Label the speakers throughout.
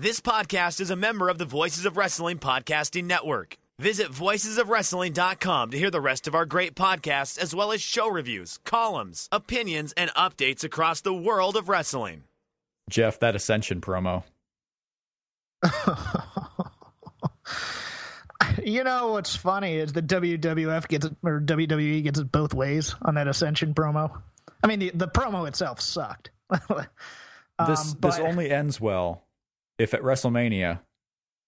Speaker 1: This podcast is a member of the Voices of Wrestling Podcasting Network. Visit voicesofwrestling.com to hear the rest of our great podcasts, as well as show reviews, columns, opinions, and updates across the world of wrestling.
Speaker 2: Jeff, that Ascension promo.
Speaker 3: you know what's funny is the WWF gets it, or WWE gets it both ways on that Ascension promo. I mean, the, the promo itself sucked. um,
Speaker 2: this
Speaker 3: but,
Speaker 2: this only ends well if at WrestleMania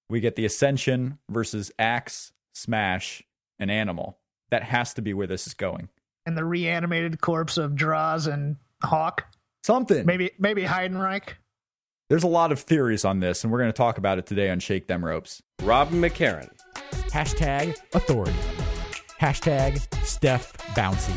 Speaker 2: we get the Ascension versus Ax, Smash, and Animal. That has to be where this is going.
Speaker 3: and the reanimated corpse of Droz and Hawk.
Speaker 2: Something.
Speaker 3: Maybe maybe Heidenreich.
Speaker 2: There's a lot of theories on this, and we're going to talk about it today on Shake Them Ropes.
Speaker 4: Robin McCarran.
Speaker 5: Hashtag authority. Hashtag Steph Bouncy.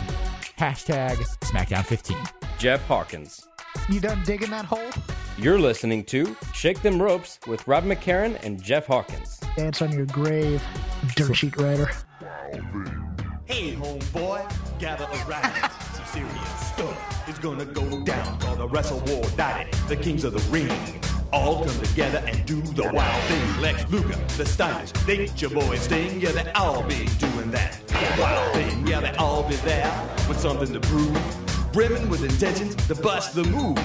Speaker 5: Hashtag SmackDown 15.
Speaker 4: Jeff Hawkins.
Speaker 3: You done digging that hole?
Speaker 4: You're listening to Shake Them Ropes with Rob McCarran and Jeff Hawkins.
Speaker 3: Dance on your grave, dirt sheet writer.
Speaker 6: Hey, homeboy, gather around. Some serious stuff is gonna go down. Gonna wrestle war daddy, the kings of the ring. All come together and do the wild thing. Lex Luger, the stylish, nature boy Sting. Yeah, they all be doing that wild thing. Yeah, they all be there with something to prove. Brimming with intentions to bust the move.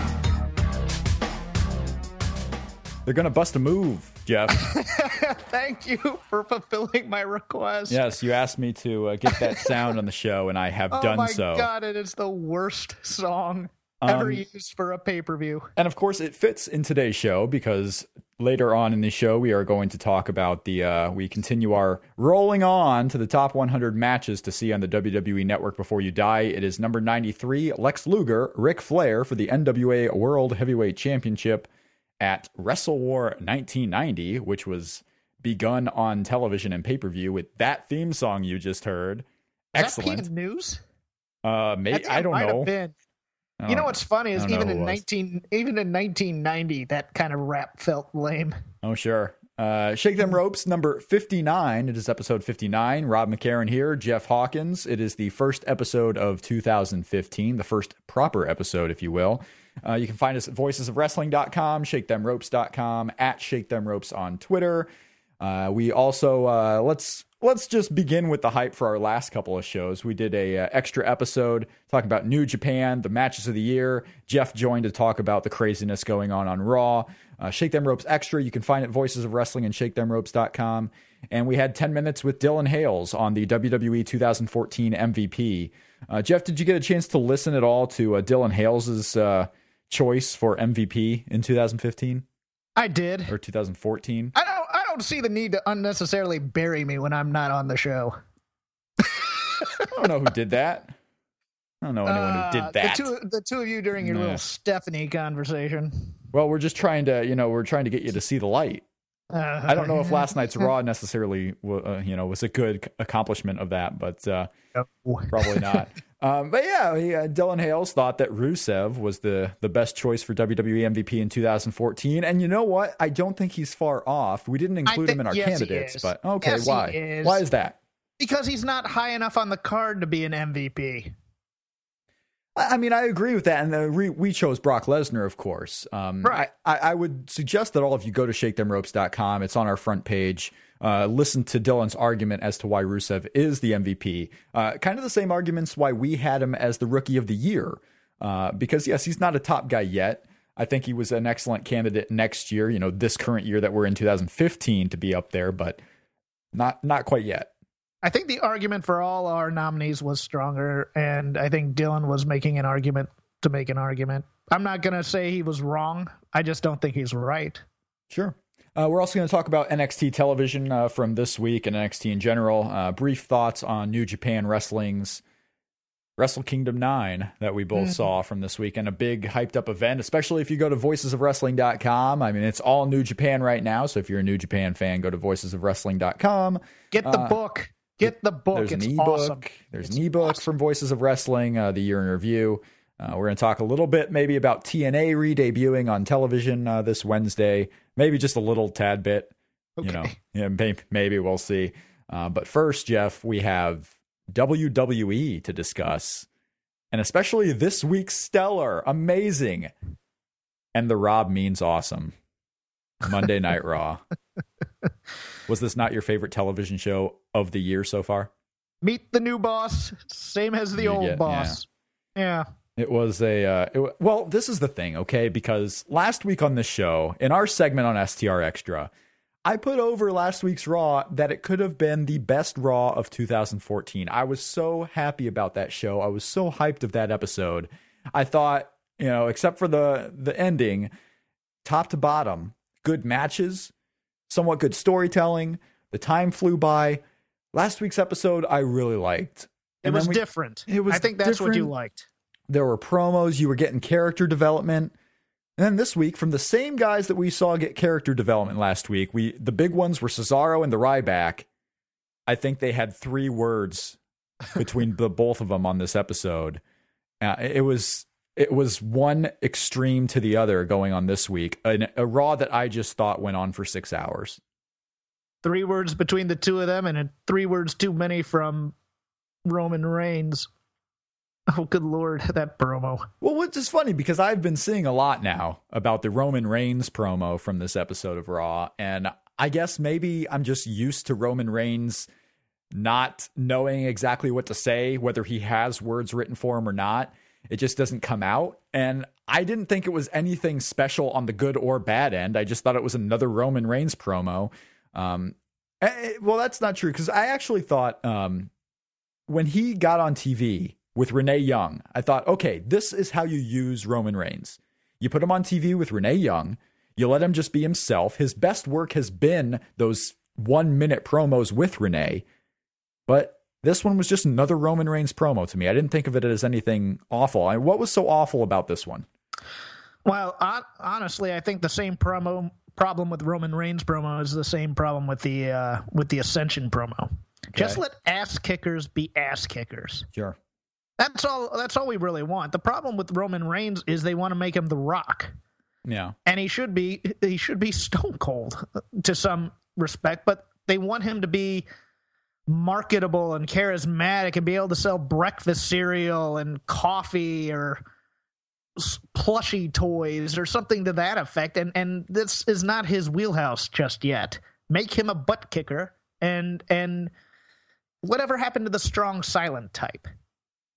Speaker 2: They're going to bust a move, Jeff.
Speaker 3: Thank you for fulfilling my request.
Speaker 2: yes, you asked me to uh, get that sound on the show, and I have
Speaker 3: Oh
Speaker 2: done so.
Speaker 3: Oh my god, it is the worst song ever
Speaker 2: Um,
Speaker 3: used for a pay per view.
Speaker 2: And of course, it fits in today's show because later on in the show, we are going to talk about the. Uh, we continue our rolling on to the top 100 matches to see on the WWE Network before you die. It is number 93, Lex Luger, Ric Flair for the NWA World Heavyweight Championship at Wrestle War 1990, which was begun on television and pay per view with that theme song you just heard.
Speaker 3: Is
Speaker 2: Excellent.
Speaker 3: News?
Speaker 2: Uh, may,
Speaker 3: think
Speaker 2: I don't know.
Speaker 3: been.
Speaker 2: I
Speaker 3: You
Speaker 2: don't-
Speaker 3: know what's funny is even in nineteen even in nineteen ninety that kind of rap felt lame.
Speaker 2: Oh, sure. Uh, Shake Them Ropes, number 59. It is episode 59. Rob McCarran here, Jeff Hawkins. It is the first episode of 2015, the first proper episode, if you will. Uh, you can find us at voicesofwrestling.com, shakethemropes.com, at Shake Them Ropes on Twitter. Uh, we also uh, let's let's just begin with the hype for our last couple of shows. We did a uh, extra episode talking about New Japan, the matches of the year. Jeff joined to talk about the craziness going on on Raw. Uh, Shake Them Ropes Extra, you can find it Voices of Wrestling and ShakeThemRopes.com. And we had 10 minutes with Dylan Hales on the WWE 2014 MVP. Uh, Jeff, did you get a chance to listen at all to uh, Dylan Hales's choice for MVP in 2015
Speaker 3: I did.
Speaker 2: or 2014?
Speaker 3: I don't I don't see the need to unnecessarily bury me when I'm not on the show.
Speaker 2: I don't know who did that. I don't know anyone
Speaker 3: Uh,
Speaker 2: who did that.
Speaker 3: The two, the two of you during your
Speaker 2: Nah.
Speaker 3: little Stephanie conversation.
Speaker 2: Well, we're just trying to, you know, we're trying to get you to see the light.
Speaker 3: Uh,
Speaker 2: I don't know if last night's Raw necessarily, uh, you know, was a good accomplishment of that, but uh, probably not. um, but yeah, he, uh, Dylan Hales thought that Rusev was the the best choice for WWE MVP in 2014, and you know what? I don't think he's far off. We didn't include
Speaker 3: thi-
Speaker 2: him in our
Speaker 3: yes,
Speaker 2: candidates, but okay,
Speaker 3: Yes,
Speaker 2: why?
Speaker 3: is.
Speaker 2: Why is that?
Speaker 3: because he's not high enough on the card to be an MVP.
Speaker 2: I mean, I agree with that, and uh, we, we chose Brock Lesnar, of course. Um,
Speaker 3: Right.
Speaker 2: I, I would suggest that all of you go to ShakeThemRopes.com. It's on our front page. Uh, listen to Dylan's argument as to why Rusev is the MVP. Uh, kind of the same arguments why we had him as the Rookie of the Year. Uh, because yes, he's not a top guy yet. I think he was an excellent candidate next year. You know, this current year that we're in 2015 to be up there, but not not quite yet.
Speaker 3: I think the argument for all our nominees was stronger, and I think Dylan was making an argument to make an argument. I'm not going to say he was wrong. I just don't think he's right.
Speaker 2: Sure. Uh, we're also going to talk about NXT television uh, from this week and NXT in general. Uh, brief thoughts on New Japan Wrestling's Wrestle Kingdom 9 that we both saw from this week and A big hyped up event, especially if you go to voicesofwrestling.com. I mean, it's all New Japan right now. So if you're a New Japan fan, go to voicesofwrestling.com.
Speaker 3: Get the book. Get the book.
Speaker 2: Uh, There's
Speaker 3: it's
Speaker 2: an ebook.
Speaker 3: awesome.
Speaker 2: There's
Speaker 3: It's
Speaker 2: an ebook
Speaker 3: awesome.
Speaker 2: from Voices of Wrestling, uh, the year in review. Uh, we're going to talk a little bit maybe about TNA re-debuting on television uh, this Wednesday. Maybe just a little tad bit. You know, yeah, maybe, maybe we'll see. Uh, but first, Jeff, we have WWE to discuss, and especially this week's stellar, amazing, and the Rob means awesome. Monday Night Raw. Was this not your favorite television show of the year so far?
Speaker 3: Meet the new boss, same as the
Speaker 2: You
Speaker 3: old
Speaker 2: get-
Speaker 3: boss. Yeah.
Speaker 2: It was a uh, it, well. This is the thing, okay? Because last week on the show, in our segment on STR Extra, I put over last week's Raw that it could have been the best Raw of 2014. I was so happy about that show. I was so hyped of that episode. I thought, you know, except for the the ending, top to bottom, good matches, somewhat good storytelling. The time flew by. Last week's episode, I really liked.
Speaker 3: It was
Speaker 2: we-
Speaker 3: different.
Speaker 2: it was
Speaker 3: I think that's what you liked.
Speaker 2: There were promos, you were getting character development. And then this week, from the same guys that we saw get character development last week, we the big ones were Cesaro and the Ryback. I think they had three words between the both of them on this episode. Uh, it was it was one extreme to the other going on this week. A Raw that I just thought went on for six hours.
Speaker 3: Three words between the two of them, and three words too many from Roman Reigns. Oh, good lord, that promo.
Speaker 2: Well, which is funny because I've been seeing a lot now about the Roman Reigns promo from this episode of Raw, and I guess maybe I'm just used to Roman Reigns not knowing exactly what to say, whether he has words written for him or not. It just doesn't come out. And I didn't think it was anything special on the good or bad end. I just thought it was another Roman Reigns promo. Um, eh, well, that's not true because I actually thought um, when he got on TV with Renee Young, I thought, okay, this is how you use Roman Reigns. You put him on TV with Renee Young, you let him just be himself. His best work has been those one minute promos with Renee, but this one was just another Roman Reigns promo to me. I didn't think of it as anything awful. I, what was so awful about this one?
Speaker 3: Well, hon- honestly, I think the same promo problem with Roman Reigns promo is the same problem with the uh, with the Ascension promo. Just let ass kickers be ass kickers.
Speaker 2: Sure.
Speaker 3: That's all. That's all we really want. The problem with Roman Reigns is they want to make him the Rock,
Speaker 2: Yeah.
Speaker 3: and he should be he should be Stone Cold uh, to some respect, but they want him to be marketable and charismatic and be able to sell breakfast cereal and coffee or plushy toys or something to that effect and and this is not his wheelhouse just yet make him a butt kicker and and whatever happened to the strong silent type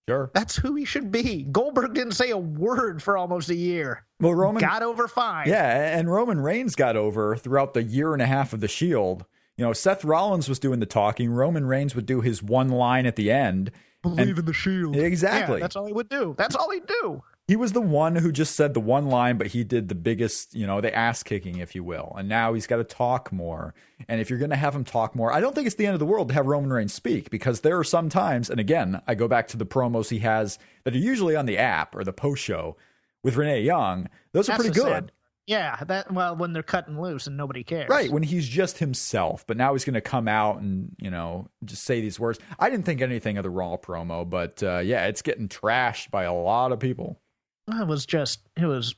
Speaker 2: Sure.
Speaker 3: that's who he should be goldberg didn't say a word for almost a year
Speaker 2: Well, Roman
Speaker 3: got over fine
Speaker 2: Yeah, and Roman Reigns got over throughout the year and a half of the Shield. You know, Seth Rollins was doing the talking. Roman Reigns would do his one line at the end.
Speaker 3: believe in the shield
Speaker 2: Exactly.
Speaker 3: yeah, that's all he would do that's all he'd do
Speaker 2: He was the one who just said the one line, but he did the biggest, you know, the ass kicking, if you will. And now he's got to talk more. And if you're going to have him talk more, I don't think it's the end of the world to have Roman Reigns speak because there are some times, and again, I go back to the promos he has that are usually on the app or the post show with Renee Young. Those are pretty good.
Speaker 3: sad- yeah that well when they're cutting loose and nobody cares
Speaker 2: Right, when he's just himself, but now he's going to come out and, you know, just say these words. I didn't think anything of the Raw promo, but uh, yeah, it's getting trashed by a lot of people.
Speaker 3: It was just it was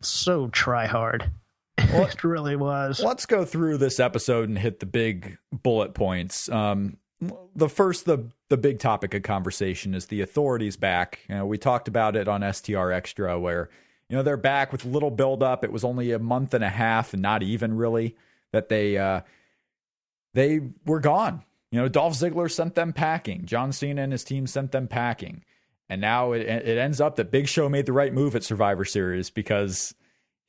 Speaker 3: so try hard it really was
Speaker 2: Let's go through this episode and hit the big bullet points. Um, the first, the the big topic of conversation is the authorities back. You know, we talked about it on STR Extra, where you know they're back with little build up. It was only a month and a half, and not even really that they uh, they were gone. You know, Dolph Ziggler sent them packing. John Cena and his team sent them packing, and now it it ends up that Big Show made the right move at Survivor Series because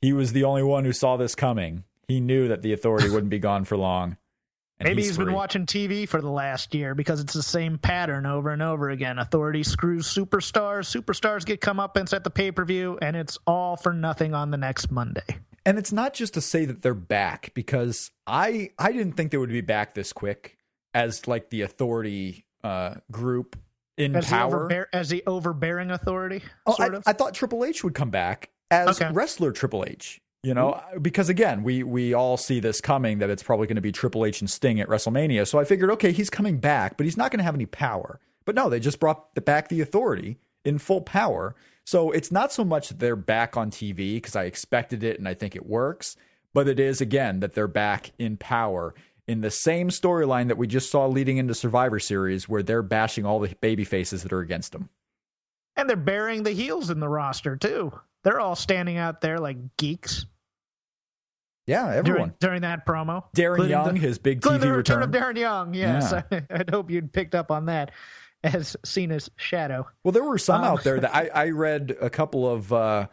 Speaker 2: he was the only one who saw this coming. He knew that the authority wouldn't be gone for long.
Speaker 3: Maybe
Speaker 2: he's
Speaker 3: he's been watching TV for the last year because it's the same pattern over and over again. Authority screws superstars, superstars get comeuppance at the pay per view, and it's all for nothing on the next Monday.
Speaker 2: And it's not just to say that they're back because I I didn't think they would be back this quick as like the authority uh, group in
Speaker 3: as,
Speaker 2: power.
Speaker 3: The overbear- as the overbearing authority,
Speaker 2: Oh,
Speaker 3: sort
Speaker 2: I,
Speaker 3: of.
Speaker 2: I thought Triple H would come back as
Speaker 3: Okay.
Speaker 2: wrestler Triple H. You know, uh, because again, we we all see this coming that it's probably going to be Triple H and Sting at WrestleMania. So I figured, okay, he's coming back, but he's not going to have any power. But no, they just brought the, back the authority in full power. So it's not so much that they're back on TV because I expected it and I think it works, but it is again that they're back in power in the same storyline that we just saw leading into Survivor Series, where they're bashing all the baby faces that are against them.
Speaker 3: and they're burying the heels in the roster too. They're all standing out there like geeks
Speaker 2: Yeah, everyone.
Speaker 3: during, during that promo.
Speaker 2: Darren Young,
Speaker 3: the-
Speaker 2: his big TV
Speaker 3: the return, of Darren Young. Yes,
Speaker 2: Yeah.
Speaker 3: I'd hope you'd picked up on that as Cena's shadow.
Speaker 2: Well, there were some
Speaker 3: Um,
Speaker 2: out there that I, I read a couple of uh,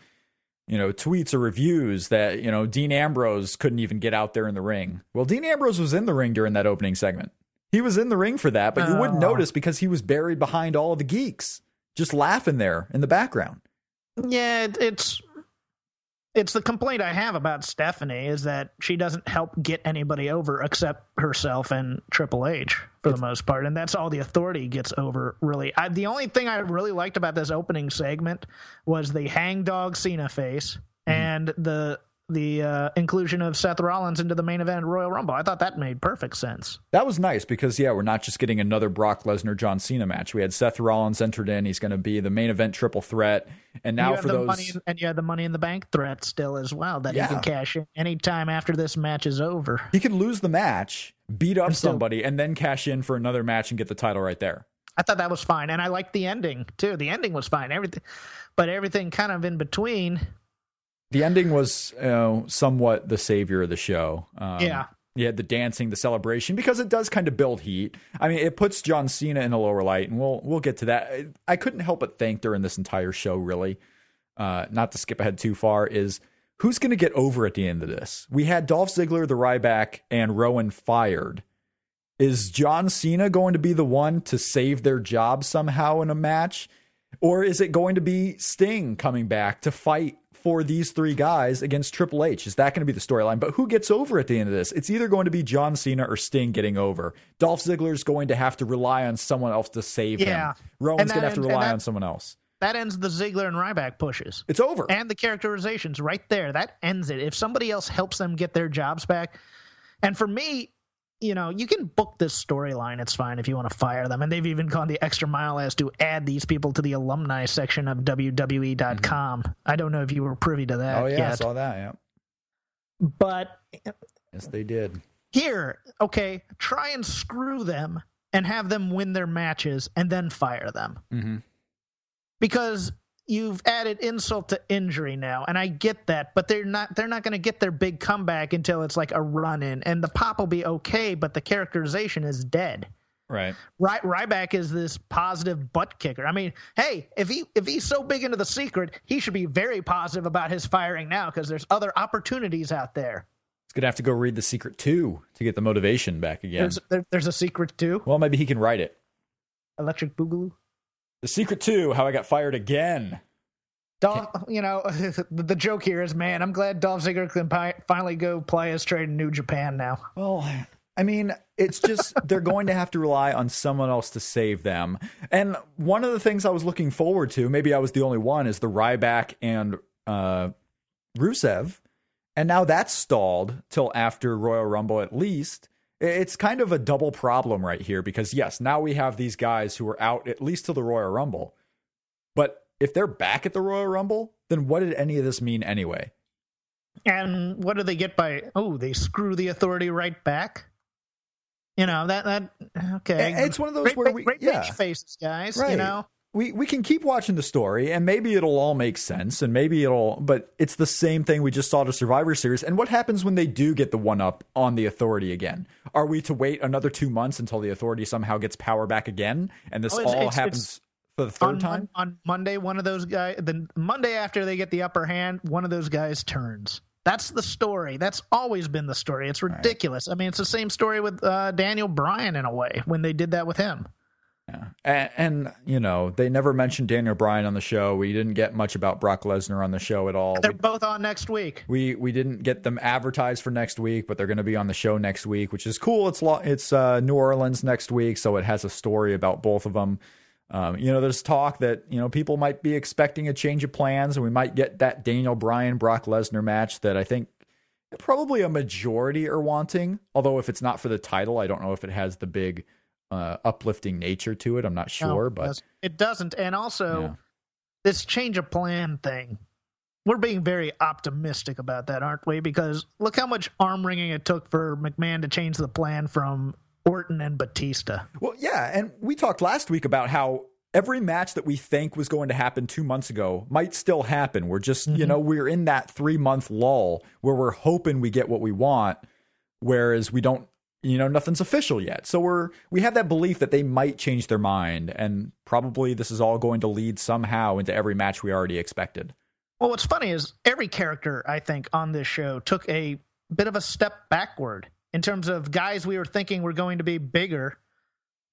Speaker 2: you know tweets or reviews that you know Dean Ambrose couldn't even get out there in the ring. Well, Dean Ambrose was in the ring during that opening segment. He was in the ring for that, but you wouldn't
Speaker 3: Oh.
Speaker 2: notice because he was buried behind all of the geeks, just laughing there in the background.
Speaker 3: Yeah, it's it's the complaint I have about Stephanie is that she doesn't help get anybody over except herself and Triple H for the most part, and that's all the authority gets over. Really, I, the only thing I really liked about this opening segment was the hangdog Cena face mm-hmm. and the the uh, inclusion of Seth Rollins into the main event Royal Rumble. I thought that made perfect sense.
Speaker 2: That was nice because yeah, we're not just getting another Brock Lesnar John Cena match. We had Seth Rollins entered in. He's going to be the main event triple threat, and now for those
Speaker 3: money, and you had the Money in the Bank threat still as well that
Speaker 2: Yeah.
Speaker 3: you can cash in anytime after this match is over.
Speaker 2: he could lose the match, beat up
Speaker 3: And still-
Speaker 2: somebody, and then cash in for another match and get the title right there.
Speaker 3: I thought that was fine, and I liked the ending too. The ending was fine, everything, but everything kind of in between.
Speaker 2: The ending was you know, somewhat the savior of the show. Um,
Speaker 3: Yeah.
Speaker 2: You had the dancing, the celebration, because it does kind of build heat. I mean, it puts John Cena in a lower light, and we'll we'll get to that. I couldn't help but think during this entire show, really, uh, not to skip ahead too far, is who's going to get over at the end of this? We had Dolph Ziggler, the Ryback, and Rowan fired. Is John Cena going to be the one to save their job somehow in a match? Or is it going to be Sting coming back to fight for these three guys against Triple H? Is that going to be the storyline? But who gets over at the end of this? It's either going to be John Cena or Sting getting over. Dolph Ziggler's going to have to rely on someone else to save
Speaker 3: Yeah.
Speaker 2: him. Roman's going to have to rely
Speaker 3: that-
Speaker 2: on someone else.
Speaker 3: That ends the Ziggler and Ryback pushes,
Speaker 2: It's over.
Speaker 3: and the characterizations right there. That ends it. If somebody else helps them get their jobs back, and for me, you know, you can book this storyline. It's fine if you want to fire them, and they've even gone the extra mile as to add these people to the alumni section of WWE.com. I don't know if you were privy to that
Speaker 2: oh, yeah, I saw that. Yeah.
Speaker 3: but
Speaker 2: Yes, they did.
Speaker 3: here, okay, try and screw them and have them win their matches and then fire them.
Speaker 2: hmm
Speaker 3: Because you've added insult to injury now, and I get that, but they're not they're not going to get their big comeback until it's like a run in, and the pop will be okay, but the characterization is dead.
Speaker 2: Right.
Speaker 3: Ry- Ryback is this positive butt kicker. I mean, hey, if he if he's so big into the secret, he should be very positive about his firing now because there's other opportunities out there.
Speaker 2: He's going to have to go read The Secret 2 to get the motivation back again.
Speaker 3: There's there, there's a secret too.
Speaker 2: Well, maybe he can write it.
Speaker 3: Electric Boogaloo.
Speaker 2: The Secret 2, How I Got Fired Again.
Speaker 3: Dolph, you know, the, the joke here is, man, I'm glad Dolph Ziggler can pi- finally go play his trade in New Japan now.
Speaker 2: Well, I mean, it's just they're going to have to rely on someone else to save them. And one of the things I was looking forward to, maybe I was the only one, is the Ryback and uh, Rusev. And now that's stalled till after Royal Rumble at least. It's kind of a double problem right here because, yes, now we have these guys who are out at least till the Royal Rumble. But if they're back at the Royal Rumble, then what did any of this mean anyway?
Speaker 3: And what do they get by? Oh, they screw the authority right back. You know that that okay.
Speaker 2: It's one of those
Speaker 3: great,
Speaker 2: where we-
Speaker 3: great
Speaker 2: yeah.
Speaker 3: faces, guys. You know,
Speaker 2: we we can keep watching the story and maybe it'll all make sense and maybe it'll but it's the same thing we just saw to survivor series and what happens when they do get the one up on the authority again are we to wait another two months until the authority somehow gets power back again and this
Speaker 3: Oh, it's-
Speaker 2: all
Speaker 3: it's-
Speaker 2: happens
Speaker 3: it's-
Speaker 2: for the third
Speaker 3: on,
Speaker 2: time
Speaker 3: on Monday, one of those guys. The Monday after they get the upper hand, one of those guys turns. That's the story. That's always been the story. It's ridiculous. I mean, it's the same story with uh, Daniel Bryan in a way when they did that with him.
Speaker 2: Yeah. and, and you know they never mentioned daniel bryan on the show we didn't get much about brock lesnar on the show at all
Speaker 3: They're
Speaker 2: We-
Speaker 3: both on next week.
Speaker 2: We we didn't get them advertised for next week, but they're going to be on the show next week, which is cool. It's lo- it's uh, New Orleans next week, so it has a story about both of them. Um, you know, there's talk that you know people might be expecting a change of plans, and we might get that Daniel Bryan Brock Lesnar match that I think probably a majority are wanting. Although if it's not for the title, I don't know if it has the big uh, uplifting nature to it. I'm not
Speaker 3: No,
Speaker 2: sure,
Speaker 3: it
Speaker 2: but
Speaker 3: does- it doesn't. And also,
Speaker 2: Yeah.
Speaker 3: this change of plan thing, we're being very optimistic about that, aren't we? Because look how much arm wringing it took for McMahon to change the plan from Orton and Batista.
Speaker 2: Well, yeah, and we talked last week about how every match that we think was going to happen two months ago might still happen. We're just, you know, we're in that three month lull where we're hoping we get what we want, whereas we don't, you know, nothing's official yet. So we're we have that belief that they might change their mind, and probably this is all going to lead somehow into every match we already expected.
Speaker 3: Well, what's funny is every character, I think, on this show took a bit of a step backward in terms of guys we were thinking were going to be bigger.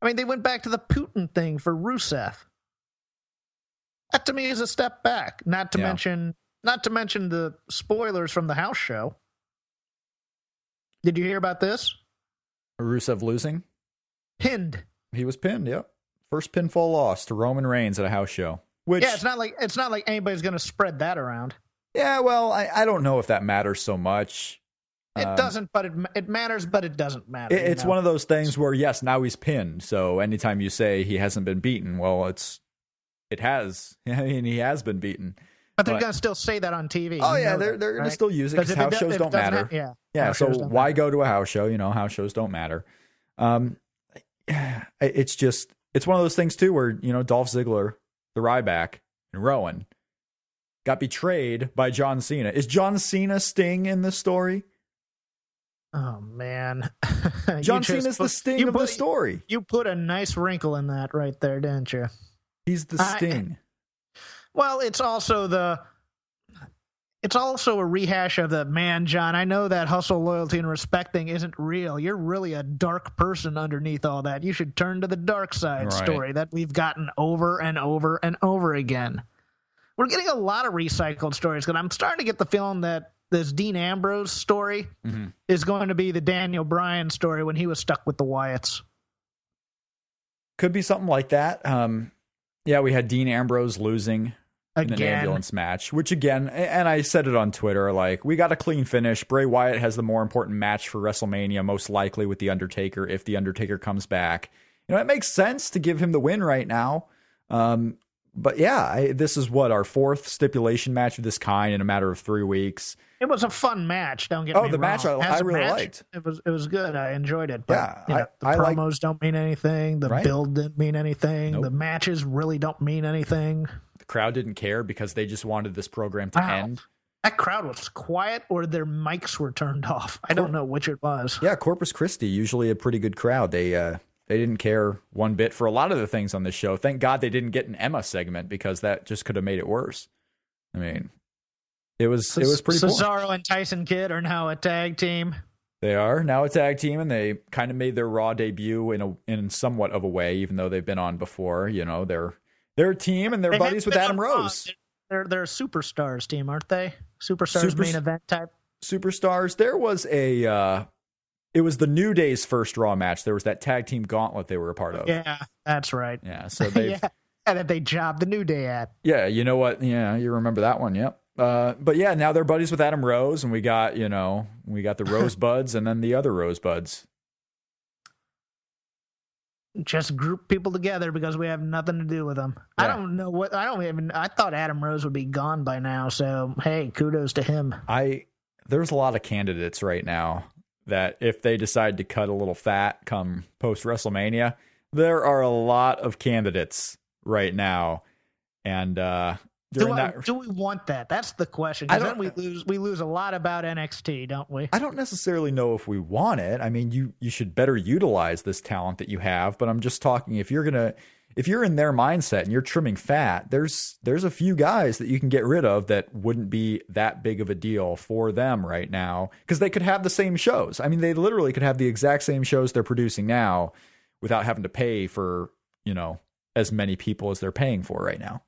Speaker 3: I mean, they went back to the Putin thing for Rusev. That to me is a step back. Not to
Speaker 2: Yeah.
Speaker 3: mention, not to mention the spoilers from the house show. Did you hear about this?
Speaker 2: Rusev losing,
Speaker 3: Pinned.
Speaker 2: he was pinned. Yep, first pinfall loss to Roman Reigns at a house show. Which
Speaker 3: Yeah, it's not like it's not like anybody's going to spread that around.
Speaker 2: Yeah, well, I, I don't know if that matters so much.
Speaker 3: It
Speaker 2: Um,
Speaker 3: doesn't, but it it matters, but it doesn't matter.
Speaker 2: It, it's
Speaker 3: know?
Speaker 2: one of those things where yes, now he's pinned. So anytime you say he hasn't been beaten, well, it's it has. I mean, he has been beaten.
Speaker 3: But they're going to still say that on TV.
Speaker 2: Oh yeah, they're they're going
Speaker 3: right?
Speaker 2: to still use it
Speaker 3: 'Cause
Speaker 2: because
Speaker 3: if it
Speaker 2: house shows don't matter.
Speaker 3: yeah,
Speaker 2: yeah.
Speaker 3: house
Speaker 2: So why
Speaker 3: matter.
Speaker 2: go to a house show? You know, house shows don't matter. Um, it's just it's one of those things too where you know Dolph Ziggler, the Ryback, and Rowan got betrayed by John Cena. Is John Cena Sting in this story?
Speaker 3: Oh man,
Speaker 2: John Cena's the Sting of the story.
Speaker 3: You put a nice wrinkle in that right there, didn't you?
Speaker 2: He's the
Speaker 3: I-
Speaker 2: Sting.
Speaker 3: Well, it's also the. It's also a rehash of the man, John. I know that hustle, loyalty, and respect thing isn't real. You're really a dark person underneath all that. You should turn to the dark side
Speaker 2: Right.
Speaker 3: story that we've gotten over and over and over again. We're getting a lot of recycled stories because I'm starting to get the feeling that this Dean Ambrose story
Speaker 2: Mm-hmm.
Speaker 3: is going to be the Daniel Bryan story when he was stuck with the Wyatts.
Speaker 2: Could be something like that. Um, yeah, we had Dean Ambrose losing in an ambulance match, which again, and I said it on Twitter, like we got a clean finish. Bray Wyatt has the more important match for WrestleMania, most likely with the Undertaker if the Undertaker comes back. You know, it makes sense to give him the win right now. Um, but yeah, I, this is what our fourth stipulation match of this kind in a matter of three weeks.
Speaker 3: It was a fun match. Don't get
Speaker 2: Oh,
Speaker 3: me
Speaker 2: the match I- I really
Speaker 3: match,
Speaker 2: liked.
Speaker 3: It was it was good. I enjoyed it. But,
Speaker 2: Yeah,
Speaker 3: you know,
Speaker 2: I-
Speaker 3: the promos don't mean anything. The
Speaker 2: Right.
Speaker 3: build didn't mean anything.
Speaker 2: Nope.
Speaker 3: The matches really don't mean anything.
Speaker 2: Crowd didn't care because they just wanted this program to
Speaker 3: Wow.
Speaker 2: end.
Speaker 3: That crowd was quiet, or their mics were turned off. I don't know which it was.
Speaker 2: Yeah, Corpus Christi usually a pretty good crowd. They uh they didn't care one bit for a lot of the things on this show. Thank God they didn't get an Emma segment because that just could have made it worse. I mean, it was it was pretty.
Speaker 3: Cesaro and Tyson Kidd are now a tag team.
Speaker 2: They are now a tag team, and they kind of made their Raw debut in a in somewhat of a way, even though they've been on before. You know, they're they're a team and they're
Speaker 3: They
Speaker 2: buddies with Adam. Rose.
Speaker 3: They're they're a superstars team, aren't they? Superstars
Speaker 2: Super-
Speaker 3: main event type.
Speaker 2: Superstars. There was a. uh it was the New Day's first Raw match. There was that tag team gauntlet they were a part of.
Speaker 3: Yeah, that's right.
Speaker 2: Yeah, so they've
Speaker 3: yeah, and that they jobbed the New Day at.
Speaker 2: Yeah, you know what? Yeah, you remember that one. Yep. Uh, but yeah, now they're buddies with Adam Rose, and we got you know we got the Rosebuds and then the other Rosebuds.
Speaker 3: Just group people together because we have nothing to do with them. I don't know what I don't even I thought Adam Rose would be gone by now, so hey, kudos to him.
Speaker 2: I there's a lot of candidates right now that if they decide to cut a little fat come post WrestleMania, there are a lot of candidates right now, and uh,
Speaker 3: Do, I- do we want that? That's the question.
Speaker 2: I don't-
Speaker 3: we lose we lose a lot about NXT, don't we?
Speaker 2: I don't necessarily know if we want it. I mean, you you should better utilize this talent that you have, but I'm just talking if you're to if you're in their mindset and you're trimming fat, there's there's a few guys that you can get rid of that wouldn't be that big of a deal for them right now because they could have the same shows. I mean, they literally could have the exact same shows they're producing now without having to pay for, you know, as many people as they're paying for right now.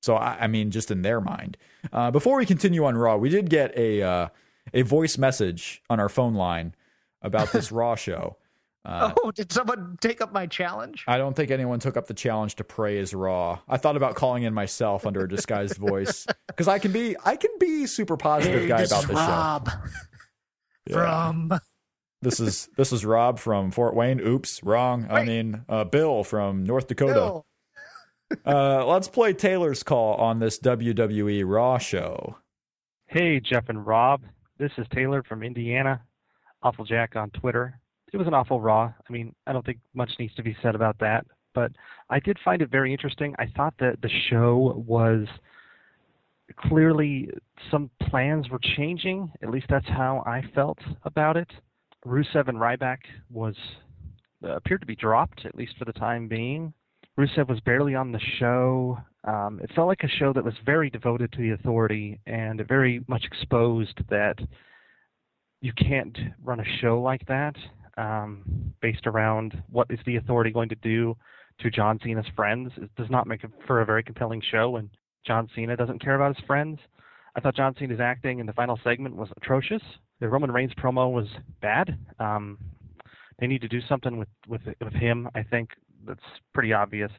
Speaker 2: So I, I mean, just in their mind. Uh, before we continue on Raw, we did get a uh, a voice message on our phone line about this Raw show. Uh,
Speaker 3: oh, did someone take up my challenge?
Speaker 2: I don't think anyone took up the challenge to praise Raw. I thought about calling in myself under a disguised voice because I can be I can be super positive guy
Speaker 3: this
Speaker 2: about
Speaker 3: is
Speaker 2: this
Speaker 3: Rob
Speaker 2: show.
Speaker 3: from
Speaker 2: This is this is Rob from Fort Wayne. Oops, wrong. I mean uh, Bill from North Dakota.
Speaker 3: Bill.
Speaker 2: Uh, let's play Taylor's call on this WWE Raw show.
Speaker 7: Hey, Jeff and Rob. This is Taylor from Indiana. Awful Jack on Twitter. It was an awful Raw. I mean, I don't think much needs to be said about that, but I did find it very interesting. I thought that the show was clearly some plans were changing. At least that's how I felt about it. Rusev and Ryback was uh, appeared to be dropped at least for the time being. Rusev was barely on the show. Um, it felt like a show that was very devoted to the authority and very much exposed that you can't run a show like that um, based around what is the authority going to do to John Cena's friends. It does not make for a very compelling show, and John Cena doesn't care about his friends. I thought John Cena's acting in the final segment was atrocious. The Roman Reigns promo was bad. Um, they need to do something with with with him. I think that's pretty obvious.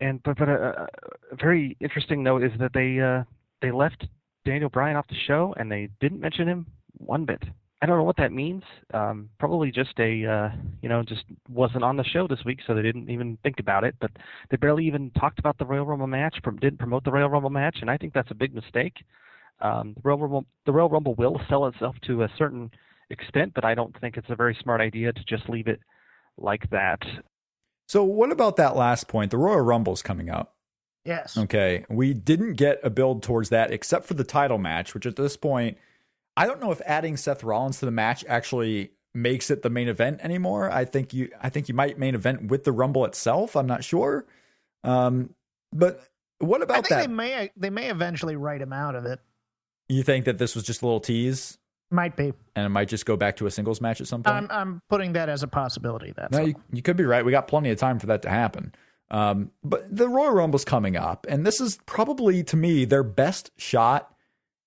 Speaker 7: And but but a, a very interesting note is that they uh, they left Daniel Bryan off the show and they didn't mention him one bit. I don't know what that means. Um, probably just a uh, you know just wasn't on the show this week, so they didn't even think about it. But they barely even talked about the Royal Rumble match. Didn't promote the Royal Rumble match, and I think that's a big mistake. Um, the Royal Rumble the Royal Rumble will sell itself to a certain extent, but I don't think it's a very smart idea to just leave it like that.
Speaker 2: So, what about that last point? The Royal Rumble's coming up.
Speaker 3: Yes.
Speaker 2: Okay. We didn't get a build towards that except for the title match, which at this point, I don't know if adding Seth Rollins to the match actually makes it the main event anymore. I think you I think you might main event with the Rumble itself. I'm not sure. Um, but what
Speaker 3: I
Speaker 2: about
Speaker 3: think
Speaker 2: that?
Speaker 3: they may they may eventually write him out of it.
Speaker 2: you think that this was just a little tease
Speaker 3: Might be.
Speaker 2: and it might just go back to a singles match at some point?
Speaker 3: I'm I'm putting that as a possibility. That's
Speaker 2: No, you, you could be right. We got plenty of time for that to happen. Um, but the Royal Rumble's coming up, and this is probably to me their best shot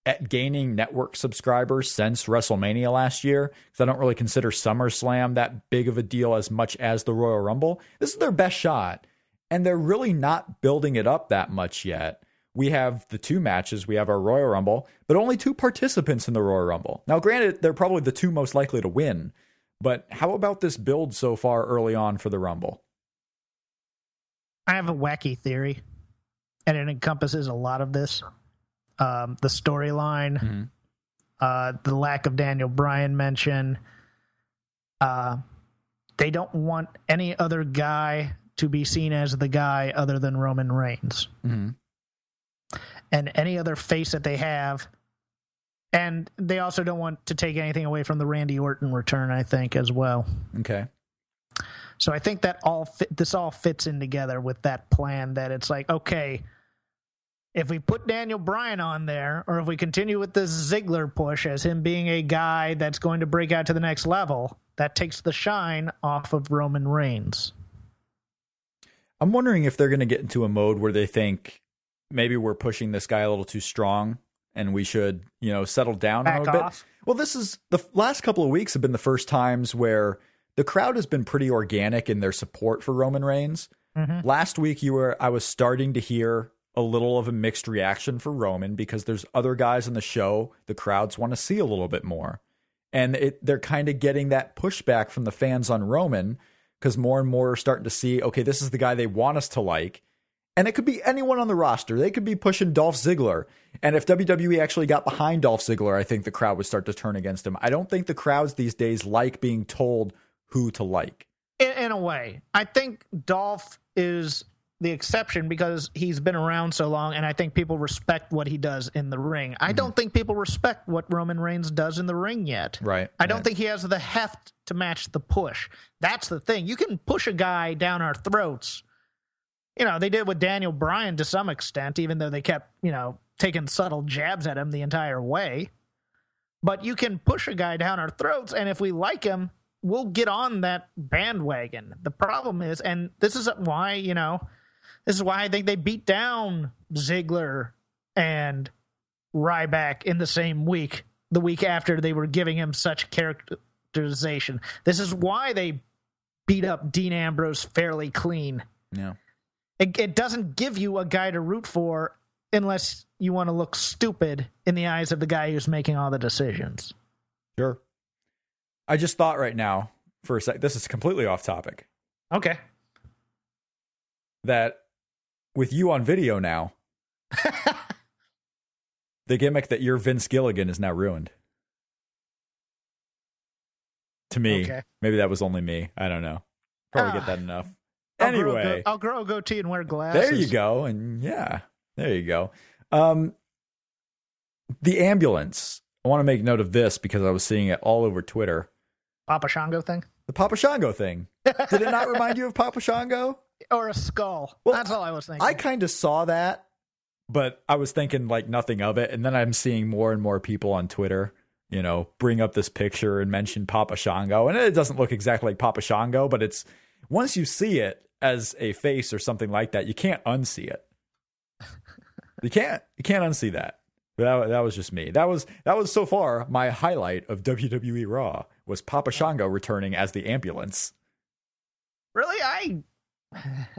Speaker 2: at gaining network subscribers since WrestleMania last year. Because I don't really consider SummerSlam that big of a deal as much as the Royal Rumble. This is their best shot, and they're really not building it up that much yet. We have the two matches. We have our Royal Rumble, but only two participants in the Royal Rumble. Now, granted, they're probably the two most likely to win. But how about this build so far early on for the Rumble?
Speaker 3: I have a wacky theory, and it encompasses a lot of this. Um, the storyline,
Speaker 2: Mhm.
Speaker 3: uh, the lack of Daniel Bryan mention. Uh, they don't want any other guy to be seen as the guy other than Roman Reigns.
Speaker 2: Mm-hmm.
Speaker 3: And any other face that they have. And they also don't want to take anything away from the Randy Orton return, I think, as well.
Speaker 2: Okay.
Speaker 3: So I think that all fit, this all fits in together with that plan that it's like, okay, if we put Daniel Bryan on there, or if we continue with this Ziggler push as him being a guy that's going to break out to the next level, that takes the shine off of Roman Reigns.
Speaker 2: I'm wondering if they're going to get into a mode where they think maybe we're pushing this guy a little too strong and we should, you know, settle down a
Speaker 3: Back
Speaker 2: little
Speaker 3: off.
Speaker 2: bit. Well, this is the last couple of weeks have been the first times where the crowd has been pretty organic in their support for Roman Reigns.
Speaker 3: Mhm.
Speaker 2: Last week you were I was starting to hear a little of a mixed reaction for Roman because there's other guys in the show the crowds want to see a little bit more. And it, they're kind of getting that pushback from the fans on Roman because more and more are starting to see, okay, this is the guy they want us to like. And it could be anyone on the roster. They could be pushing Dolph Ziggler. And if WWE actually got behind Dolph Ziggler, I think the crowd would start to turn against him. I don't think the crowds these days like being told who to like.
Speaker 3: in, in a way. I think Dolph is the exception because he's been around so long, and I think people respect what he does in the ring. I mm-hmm. don't think people respect what Roman Reigns does in the ring yet.
Speaker 2: Right.
Speaker 3: I don't
Speaker 2: right.
Speaker 3: think he has the heft to match the push. That's the thing. You can push a guy down our throats. You know, they did with Daniel Bryan to some extent, even though they kept, you know, taking subtle jabs at him the entire way. But you can push a guy down our throats, and if we like him, we'll get on that bandwagon. The problem is, and this is why, you know, this is why I think they beat down Ziggler and Ryback in the same week, the week after they were giving him such characterization. This is why they beat up Dean Ambrose fairly clean.
Speaker 2: Yeah.
Speaker 3: It, it doesn't give you a guy to root for unless you want to look stupid in the eyes of the guy who's making all the decisions.
Speaker 2: Sure. I just thought right now for a sec. This is completely off topic.
Speaker 3: Okay.
Speaker 2: That with you on video now, the gimmick that you're Vince Gilligan is now ruined. To me,
Speaker 3: Okay.
Speaker 2: maybe that was only me. I don't know. Probably get
Speaker 3: Ah.
Speaker 2: that enough.
Speaker 3: I'll grow go-
Speaker 2: Anyway,
Speaker 3: I'll grow a goatee and wear glasses.
Speaker 2: there you go. And yeah, there you go. Um, the ambulance. I want to make note of this because I was seeing it all over Twitter.
Speaker 3: Papa Shango thing?
Speaker 2: The Papa Shango thing. Did it not remind you of Papa Shango?
Speaker 3: Or a skull.
Speaker 2: Well,
Speaker 3: That's all I was thinking.
Speaker 2: I kind of saw that, but I was thinking like nothing of it. And then I'm seeing more and more people on Twitter, you know, bring up this picture and mention Papa Shango. And it doesn't look exactly like Papa Shango, but it's once you see it as a face or something like that, you can't unsee it. You can't. You can't unsee that. That, that was just me. That was that was so far my highlight of WWE Raw was Papa Shango returning as the ambulance.
Speaker 3: really? I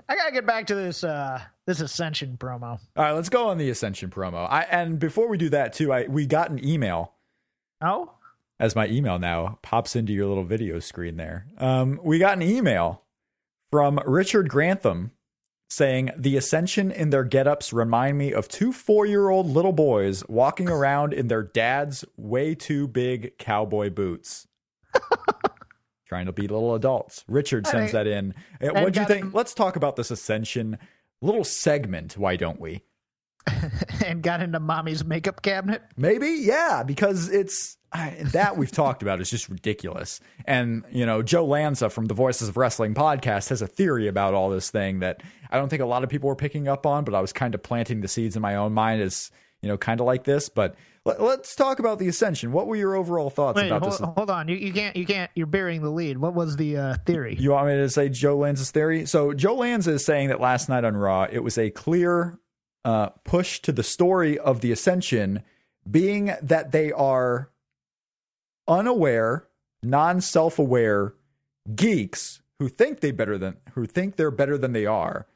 Speaker 3: I gotta get back to this uh this Ascension promo.
Speaker 2: All right, let's go on the Ascension promo. I and before we do that too, I we got an email
Speaker 3: Oh?
Speaker 2: as my email now pops into your little video screen there. Um, we got an email from Richard Grantham saying the Ascension in their getups remind me of two four-year-old little boys walking around in their dad's way too big cowboy boots. Trying to be little adults. Richard sends that in. Uh, What do you think?
Speaker 3: him-
Speaker 2: Let's talk about this Ascension little segment. Why don't we?
Speaker 3: and got into mommy's makeup cabinet.
Speaker 2: Maybe, yeah, because it's I, that we've talked about is just ridiculous. And you know, Joe Lanza from the Voices of Wrestling podcast has a theory about all this thing that I don't think a lot of people were picking up on, but I was kind of planting the seeds in my own mind as you know, kind of like this. But let, us talk about the Ascension. What were your overall thoughts
Speaker 3: Wait,
Speaker 2: about
Speaker 3: hold,
Speaker 2: this?
Speaker 3: hold on. You, you can't you can't you're burying the lead. What was the uh, theory?
Speaker 2: You want me to say Joe Lanza's theory? So Joe Lanza is saying that last night on Raw, it was a clear uh, push to the story of the Ascension being that they are unaware, non-self-aware geeks who think they better than who think they're better than they are,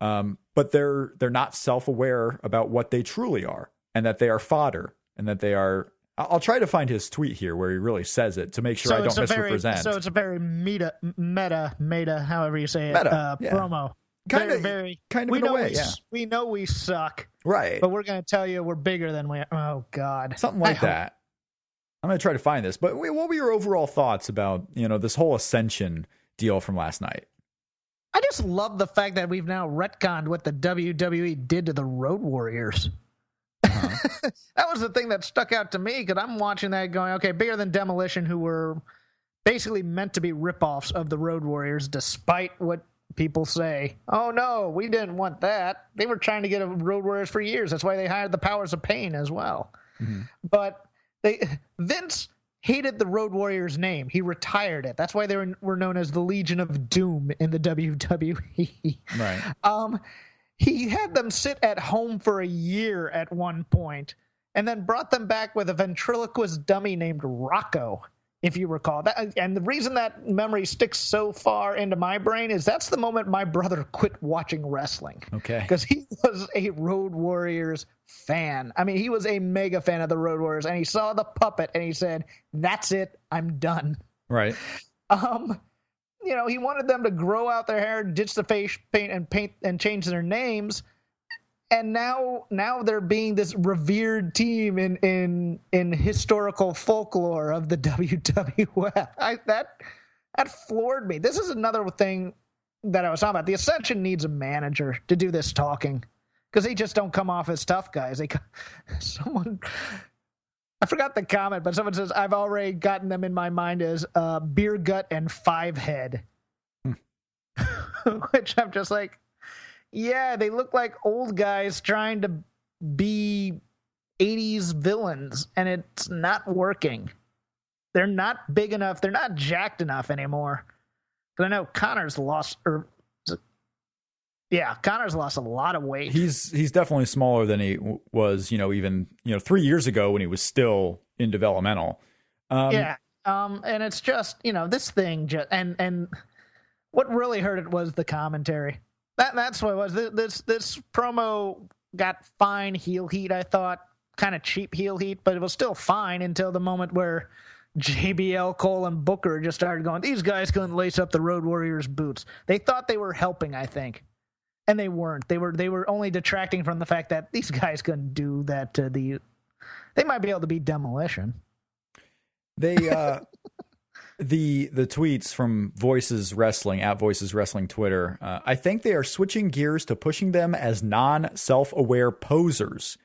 Speaker 2: um, but they're they're not self-aware about what they truly are, and that they are fodder, and that they are. I'll try to find his tweet here where he really says it to make sure I don't misrepresent.
Speaker 3: Very, so it's a very meta, meta, meta, however you say it,
Speaker 2: Meta,
Speaker 3: uh,
Speaker 2: yeah.
Speaker 3: promo.
Speaker 2: Kinda-
Speaker 3: very, very,
Speaker 2: kind of
Speaker 3: we
Speaker 2: in a
Speaker 3: know
Speaker 2: way,
Speaker 3: we,
Speaker 2: yeah.
Speaker 3: we know we suck,
Speaker 2: right.
Speaker 3: but we're going to tell you we're bigger than we. Oh God,
Speaker 2: something
Speaker 3: I
Speaker 2: like
Speaker 3: hope-
Speaker 2: that. I'm gonna try to find this. But what were your overall thoughts about you know this whole Ascension deal from last night?
Speaker 3: I just love the fact that we've now retconned what the WWE did to the Road Warriors.
Speaker 2: Uh-huh.
Speaker 3: that was the thing that stuck out to me because I'm watching that going, okay, bigger than Demolition, who were basically meant to be ripoffs of the Road Warriors, despite what people say. Oh no, we didn't want that. They were trying to get a Road Warriors for years. That's why they hired the Powers of Pain as well. But they Vince hated the Road Warriors name. He retired it. That's why they were, were known as the Legion of Doom in the WWE.
Speaker 2: Right.
Speaker 3: Um, he had them sit at home for a year at one point, and then brought them back with a ventriloquist dummy named Rocco, if you recall. That, and the reason that memory sticks so far into my brain is that's the moment my brother quit watching wrestling
Speaker 2: Okay.
Speaker 3: because he was a Road Warriors fan. I mean, he was a mega fan of the Road Warriors, and he saw the puppet and he said, "That's it, I'm done."
Speaker 2: Right.
Speaker 3: Um, you know, he wanted them to grow out their hair, ditch the face paint, and paint and change their names. And now, now they're being this revered team in in in historical folklore of the WWF. I, that that floored me. This is another thing that I was talking about. The Ascension needs a manager to do this talking because they just don't come off as tough guys. They, someone, I forgot the comment, but someone says I've already gotten them in my mind as uh, beer gut and five head, which I'm just like, yeah, they look like old guys trying to be 80s villains, and it's not working. They're not big enough. They're not jacked enough anymore. But I know Konnor's lost, or yeah, Konnor's lost a lot of weight.
Speaker 2: He's he's definitely smaller than he w- was. You know, even you know three years ago when he was still in developmental. Um,
Speaker 3: yeah, um, and it's just you know this thing, just and and What really hurt it was the commentary. That that's what it was. This this, this promo got fine heel heat. I thought kind of cheap heel heat, but it was still fine until the moment where JBL, Cole, and Booker just started going. These guys couldn't lace up the Road Warriors boots. They thought they were helping, I think, and they weren't. They were they were only detracting from the fact that these guys couldn't do that to the. They might be able to beat Demolition.
Speaker 2: They uh the the tweets from Voices Wrestling at Voices Wrestling Twitter. Uh, I think they are switching gears to pushing them as non self aware posers.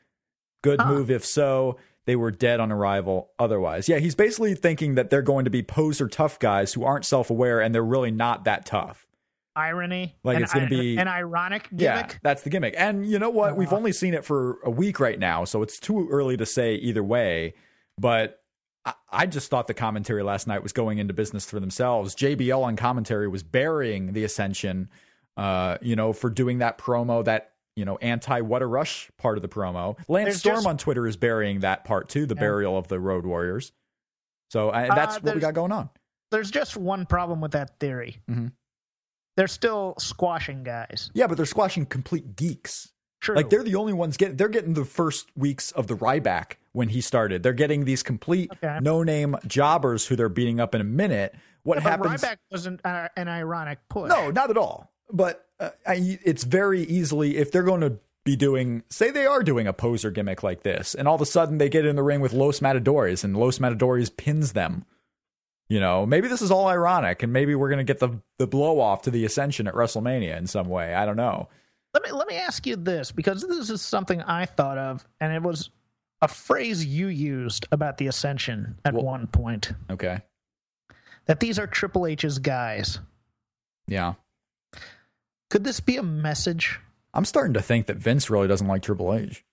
Speaker 2: Good
Speaker 3: Huh.
Speaker 2: move if so. They were dead on arrival otherwise. Yeah, he's basically thinking that they're going to be poser tough guys who aren't self aware and they're really not that tough.
Speaker 3: Irony,
Speaker 2: Like,
Speaker 3: an
Speaker 2: it's gonna be-
Speaker 3: an ironic gimmick.
Speaker 2: Yeah, that's the gimmick. And you know what? We've
Speaker 3: Uh-huh.
Speaker 2: only seen it for a week right now, so it's too early to say either way. But I, just thought the commentary last night was going into business for themselves. JBL on commentary was burying the Ascension, uh, you know, for doing that promo, that you know, anti What a Rush part of the promo. Lance
Speaker 3: There's
Speaker 2: Storm
Speaker 3: just-
Speaker 2: on Twitter is burying that part too, the
Speaker 3: Yeah.
Speaker 2: burial of the Road Warriors. So I, that's
Speaker 3: Uh,
Speaker 2: what we got going on.
Speaker 3: There's just one problem with that theory.
Speaker 2: Mhm.
Speaker 3: They're still squashing guys.
Speaker 2: Yeah, but they're squashing complete geeks.
Speaker 3: True.
Speaker 2: Like they're the only ones getting they're getting the first weeks of the Ryback when he started. They're getting these complete
Speaker 3: Okay.
Speaker 2: no name jobbers who they're beating up in a minute. What
Speaker 3: but
Speaker 2: happens?
Speaker 3: Ryback wasn't uh, an ironic push.
Speaker 2: No, not at all. But uh, I, it's very easily if they're going to be doing, say they are doing a poser gimmick like this, and all of a sudden they get in the ring with Los Matadores, and Los Matadores pins them. You know, maybe this is all ironic, and maybe we're going to get the the blow off to the Ascension at WrestleMania in some way. I don't know.
Speaker 3: Let me let me ask you this because this is something I thought of, and it was a phrase you used about the Ascension at
Speaker 2: Well-
Speaker 3: one point.
Speaker 2: Okay.
Speaker 3: That these are Triple H's guys.
Speaker 2: Yeah.
Speaker 3: Could this be a message?
Speaker 2: I'm starting to think that Vince really doesn't like Triple H.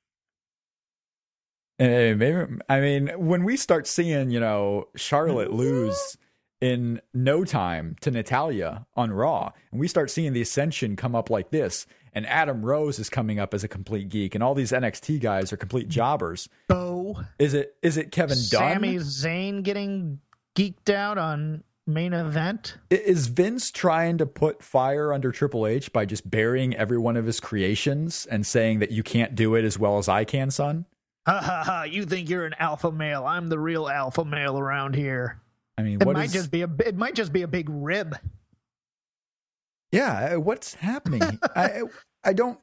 Speaker 2: Eh, maybe I mean when we start seeing you know Charlotte lose in no time to Natalya on Raw, and we start seeing the Ascension come up like this, and Adam Rose is coming up as a complete geek, and all these NXT guys are complete jobbers.
Speaker 3: Bo,
Speaker 2: Is it is it Kevin Dunn?
Speaker 3: Sami Zayn getting geeked out on main event?
Speaker 2: Is Vince trying to put fire under Triple H by just burying every one of his creations and saying that you can't do it as well as I can, son?
Speaker 3: Ha ha ha! You think you're an alpha male? I'm the real alpha male around here.
Speaker 2: I mean,
Speaker 3: It
Speaker 2: what
Speaker 3: might
Speaker 2: is-
Speaker 3: just be a. It might just be a big rib.
Speaker 2: Yeah, what's happening? I I don't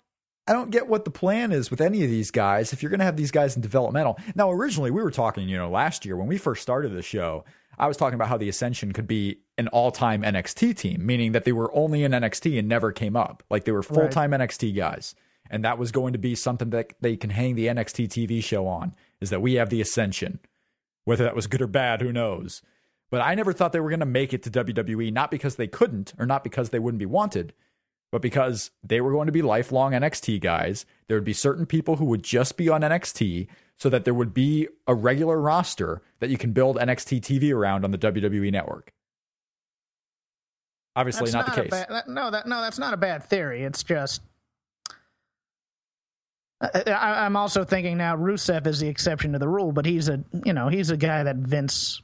Speaker 2: I don't get what the plan is with any of these guys. If you're going to have these guys in developmental. Now, originally we were talking, you know, last year when we first started the show, I was talking about how the Ascension could be an all-time NXT team, meaning that they were only in NXT and never came up. Like they were full-time NXT guys. And that was going to be something that they can hang the NXT TV show on is that we have the Ascension. Whether that was good or bad, who knows? But I never thought they were going to make it to WWE, not because they couldn't or not because they wouldn't be wanted, but because they were going to be lifelong NXT guys. There would be certain people who would just be on NXT so that there would be a regular roster that you can build NXT TV around on the WWE network. Obviously,
Speaker 3: That's
Speaker 2: not, the case.
Speaker 3: bad- that- no, that no, that's not a bad theory. It's just. I, I'm also thinking now Rusev is the exception to the rule, but he's a you know he's a guy that Vince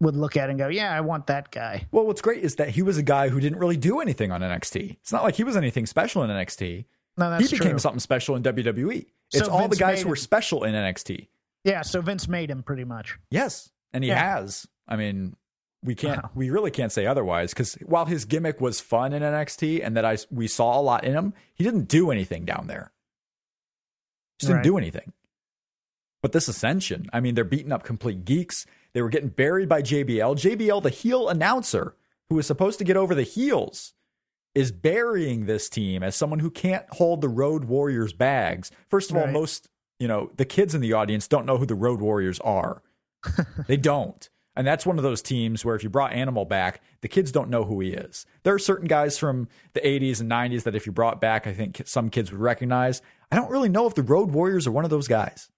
Speaker 3: would look at and go, yeah, I want that guy.
Speaker 2: Well, what's great is that he was a guy who didn't really do anything on NXT. It's not like he was anything special in NXT.
Speaker 3: No, that's
Speaker 2: he became
Speaker 3: true.
Speaker 2: something special in WWE. It's
Speaker 3: So
Speaker 2: all the guys who were special in NXT.
Speaker 3: Yeah, so Vince made him pretty much.
Speaker 2: Yes, and he
Speaker 3: Yeah.
Speaker 2: has. I mean, we can't,
Speaker 3: Wow.
Speaker 2: we really can't say otherwise because while his gimmick was fun in NXT and that I we saw a lot in him, he didn't do anything down there. Just didn't
Speaker 3: Right.
Speaker 2: do anything. But this Ascension, I mean, they're beating up complete geeks. They were getting buried by JBL. JBL, the heel announcer, who was supposed to get over the heels, is burying this team as someone who can't hold the Road Warriors bags. First of all, most, you know, the kids in the audience don't know who the Road Warriors are. they don't. And that's one of those teams where if you brought Animal back, the kids don't know who he is. There are certain guys from the 80s and 90s that if you brought back, I think some kids would recognize. I don't really know if the Road Warriors are one of those guys.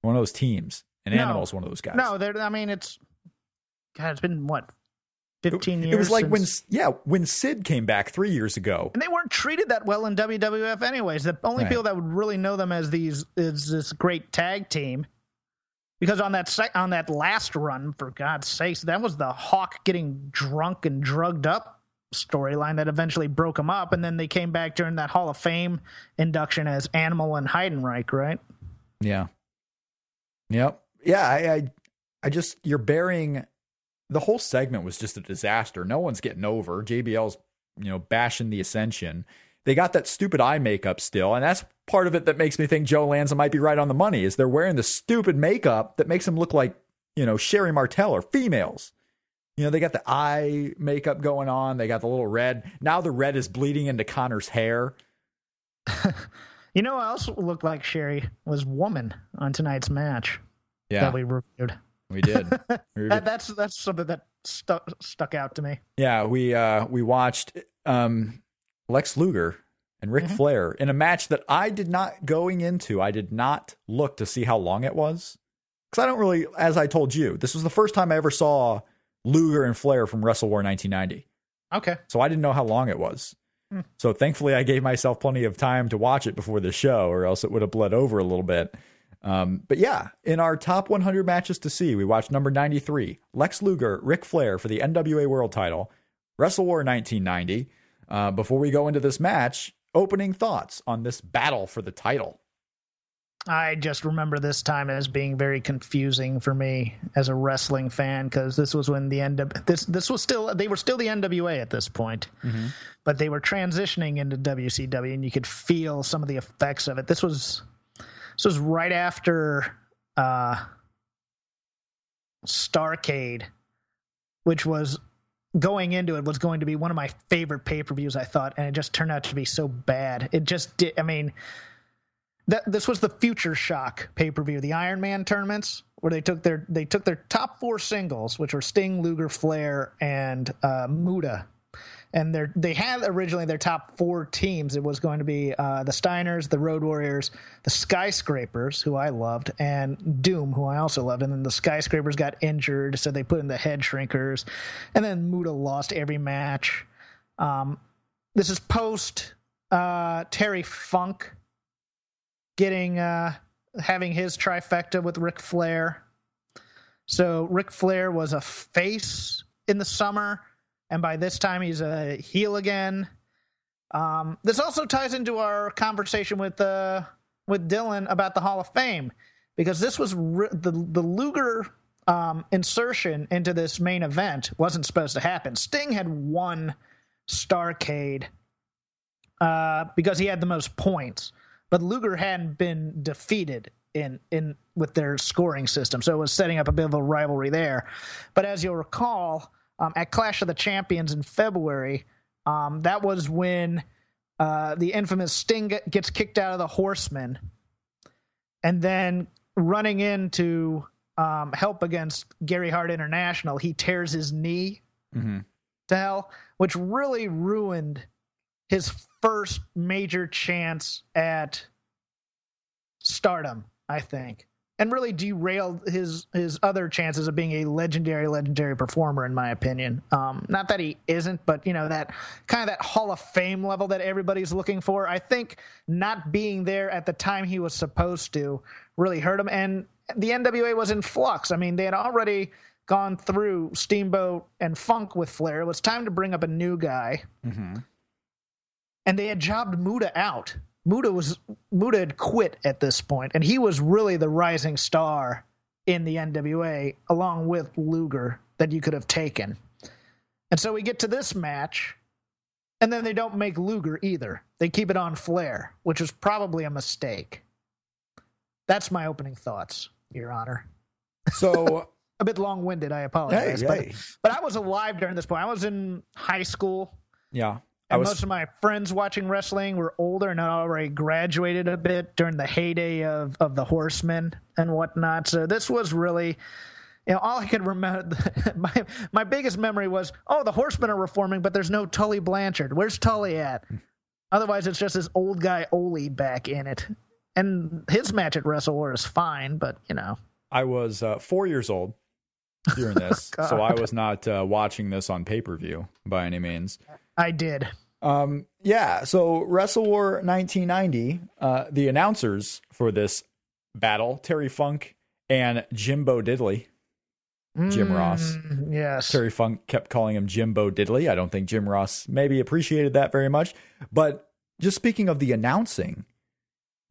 Speaker 2: One of those teams. And
Speaker 3: No.
Speaker 2: Animal's one of those guys.
Speaker 3: No, they're, I mean it's God, it's been what fifteen years.
Speaker 2: It was like when, yeah, when Sid came back three years ago.
Speaker 3: and they weren't treated that well in WWF anyways. The only
Speaker 2: Right.
Speaker 3: people that would really know them as these is this great tag team. Because on that sec- on that last run, for God's sakes, that was the Hawk getting drunk and drugged up storyline that eventually broke them up, and then they came back during that Hall of Fame induction as Animal and Heidenreich, right?
Speaker 2: Yeah. Yep. Yeah. I, I, I just you're burying the whole segment was just a disaster. No one's getting over. JBL's you know bashing the Ascension. They got that stupid eye makeup still, and that's part of it that makes me think Joe Lanza might be right on the money. Is they're wearing the stupid makeup that makes them look like you know Sherri Martel or females. You know, they got the eye makeup going on. They got the little red. Now the red is bleeding into Konnor's hair.
Speaker 3: you know, I also looked like Sherri was woman on tonight's match.
Speaker 2: Yeah,
Speaker 3: that we reviewed.
Speaker 2: We did.
Speaker 3: We that, that's that's something that stuck stuck out to me.
Speaker 2: Yeah, we uh we watched um Lex Luger and Ric mm-hmm. Flair in a match that I did not going into. I did not look to see how long it was because I don't really, as I told you, this was the first time I ever saw Luger and Flair from Wrestle War 1990.
Speaker 3: Okay.
Speaker 2: So I didn't know how long it was. Hmm. So thankfully, I gave myself plenty of time to watch it before the show, or else it would have bled over a little bit. Um, but yeah, in our top 100 matches to see, we watched number 93, Lex Luger, Ric Flair for the NWA World Title, Wrestle War 1990. Uh, before we go into this match, opening thoughts on this battle for the title.
Speaker 3: I just remember this time as being very confusing for me as a wrestling fan because this was when the end of this this was still they were still the NWA at this point, mm-hmm. but they were transitioning into WCW and you could feel some of the effects of it. This was this was right after uh, Starcade, which was going into it was going to be one of my favorite pay per views. I thought, and it just turned out to be so bad. It just did. I mean that this was the Future Shock pay per view, the Iron Man tournaments, where they took their they took their top four singles, which were Sting, Luger, Flair, and uh, Muta, and they they had originally their top four teams. It was going to be uh, the Steiners, the Road Warriors, the Skyscrapers, who I loved, and Doom, who I also loved. And then the Skyscrapers got injured, so they put in the Head Shrinkers, and then Muta lost every match. Um, this is post uh, Terry Funk getting uh, having his trifecta with Ric Flair. So Ric Flair was a face in the summer, and by this time he's a heel again. Um, this also ties into our conversation with uh, with Dylan about the Hall of Fame because this was the the Luger um, insertion into this main event wasn't supposed to happen. Sting had won Starcade uh, because he had the most points but Luger hadn't been defeated in in with their scoring system, so it was setting up a bit of a rivalry there. But as you'll recall, um, at Clash of the Champions in February, um, that was when uh, the infamous Sting gets kicked out of the Horsemen, and then running in to um, help against Gary Hart International, he tears his knee mm-hmm. to hell, which really ruined his first major chance at stardom, I think. And really derailed his his other chances of being a legendary, legendary performer, in my opinion. Um, not that he isn't, but you know that kind of that Hall of Fame level that everybody's looking for. I think not being there at the time he was supposed to really hurt him. And the NWA was in flux. I mean, they had already gone through Steamboat and Funk with Flair. It was time to bring up a new guy. Mm-hmm and they had jobbed Muta out. Muta was Muta had quit at this point, and he was really the rising star in the NWA, along with Luger that you could have taken. And so we get to this match, and then they don't make Luger either. They keep it on Flair, which is probably a mistake. That's my opening thoughts, Your Honor.
Speaker 2: So
Speaker 3: a bit long winded, I apologize. Hey, hey. But, but I was alive during this point. I was in high school.
Speaker 2: Yeah.
Speaker 3: And was, most of my friends watching wrestling were older and had already graduated a bit during the heyday of, of the Horsemen and whatnot. So this was really, you know, all I could remember. my my biggest memory was, oh, the Horsemen are reforming, but there's no Tully Blanchard. Where's Tully at? Otherwise, it's just this old guy Ole back in it. And his match at Wrestle War is fine, but you know.
Speaker 2: I was uh, four years old during this, so I was not uh, watching this on pay per view by any means.
Speaker 3: I did.
Speaker 2: Um, yeah. So Wrestle War 1990, uh, the announcers for this battle, Terry Funk and Jimbo Diddley. Jim Ross.
Speaker 3: Mm, Yes.
Speaker 2: Terry Funk kept calling him Jimbo Diddley. I don't think Jim Ross maybe appreciated that very much. But just speaking of the announcing,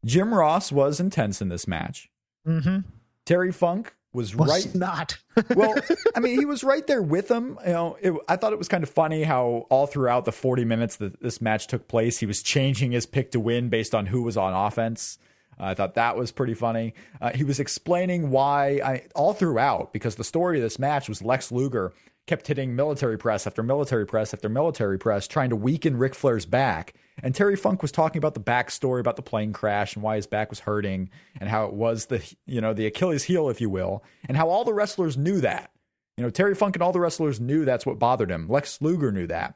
Speaker 2: Jim Ross was intense in this match.
Speaker 3: Mm-hmm.
Speaker 2: Terry Funk was,
Speaker 3: Was
Speaker 2: right.
Speaker 3: not.
Speaker 2: well, I mean, he was right there with him. You know, it, I thought it was kind of funny how all throughout the 40 minutes that this match took place, he was changing his pick to win based on who was on offense. Uh, I thought that was pretty funny. Uh, he was explaining why I all throughout because the story of this match was Lex Luger kept hitting military press after military press after military press, trying to weaken Ric Flair's back. And Terry Funk was talking about the backstory about the plane crash and why his back was hurting and how it was the you know the Achilles heel, if you will, and how all the wrestlers knew that. You know, Terry Funk and all the wrestlers knew that's what bothered him. Lex Luger knew that.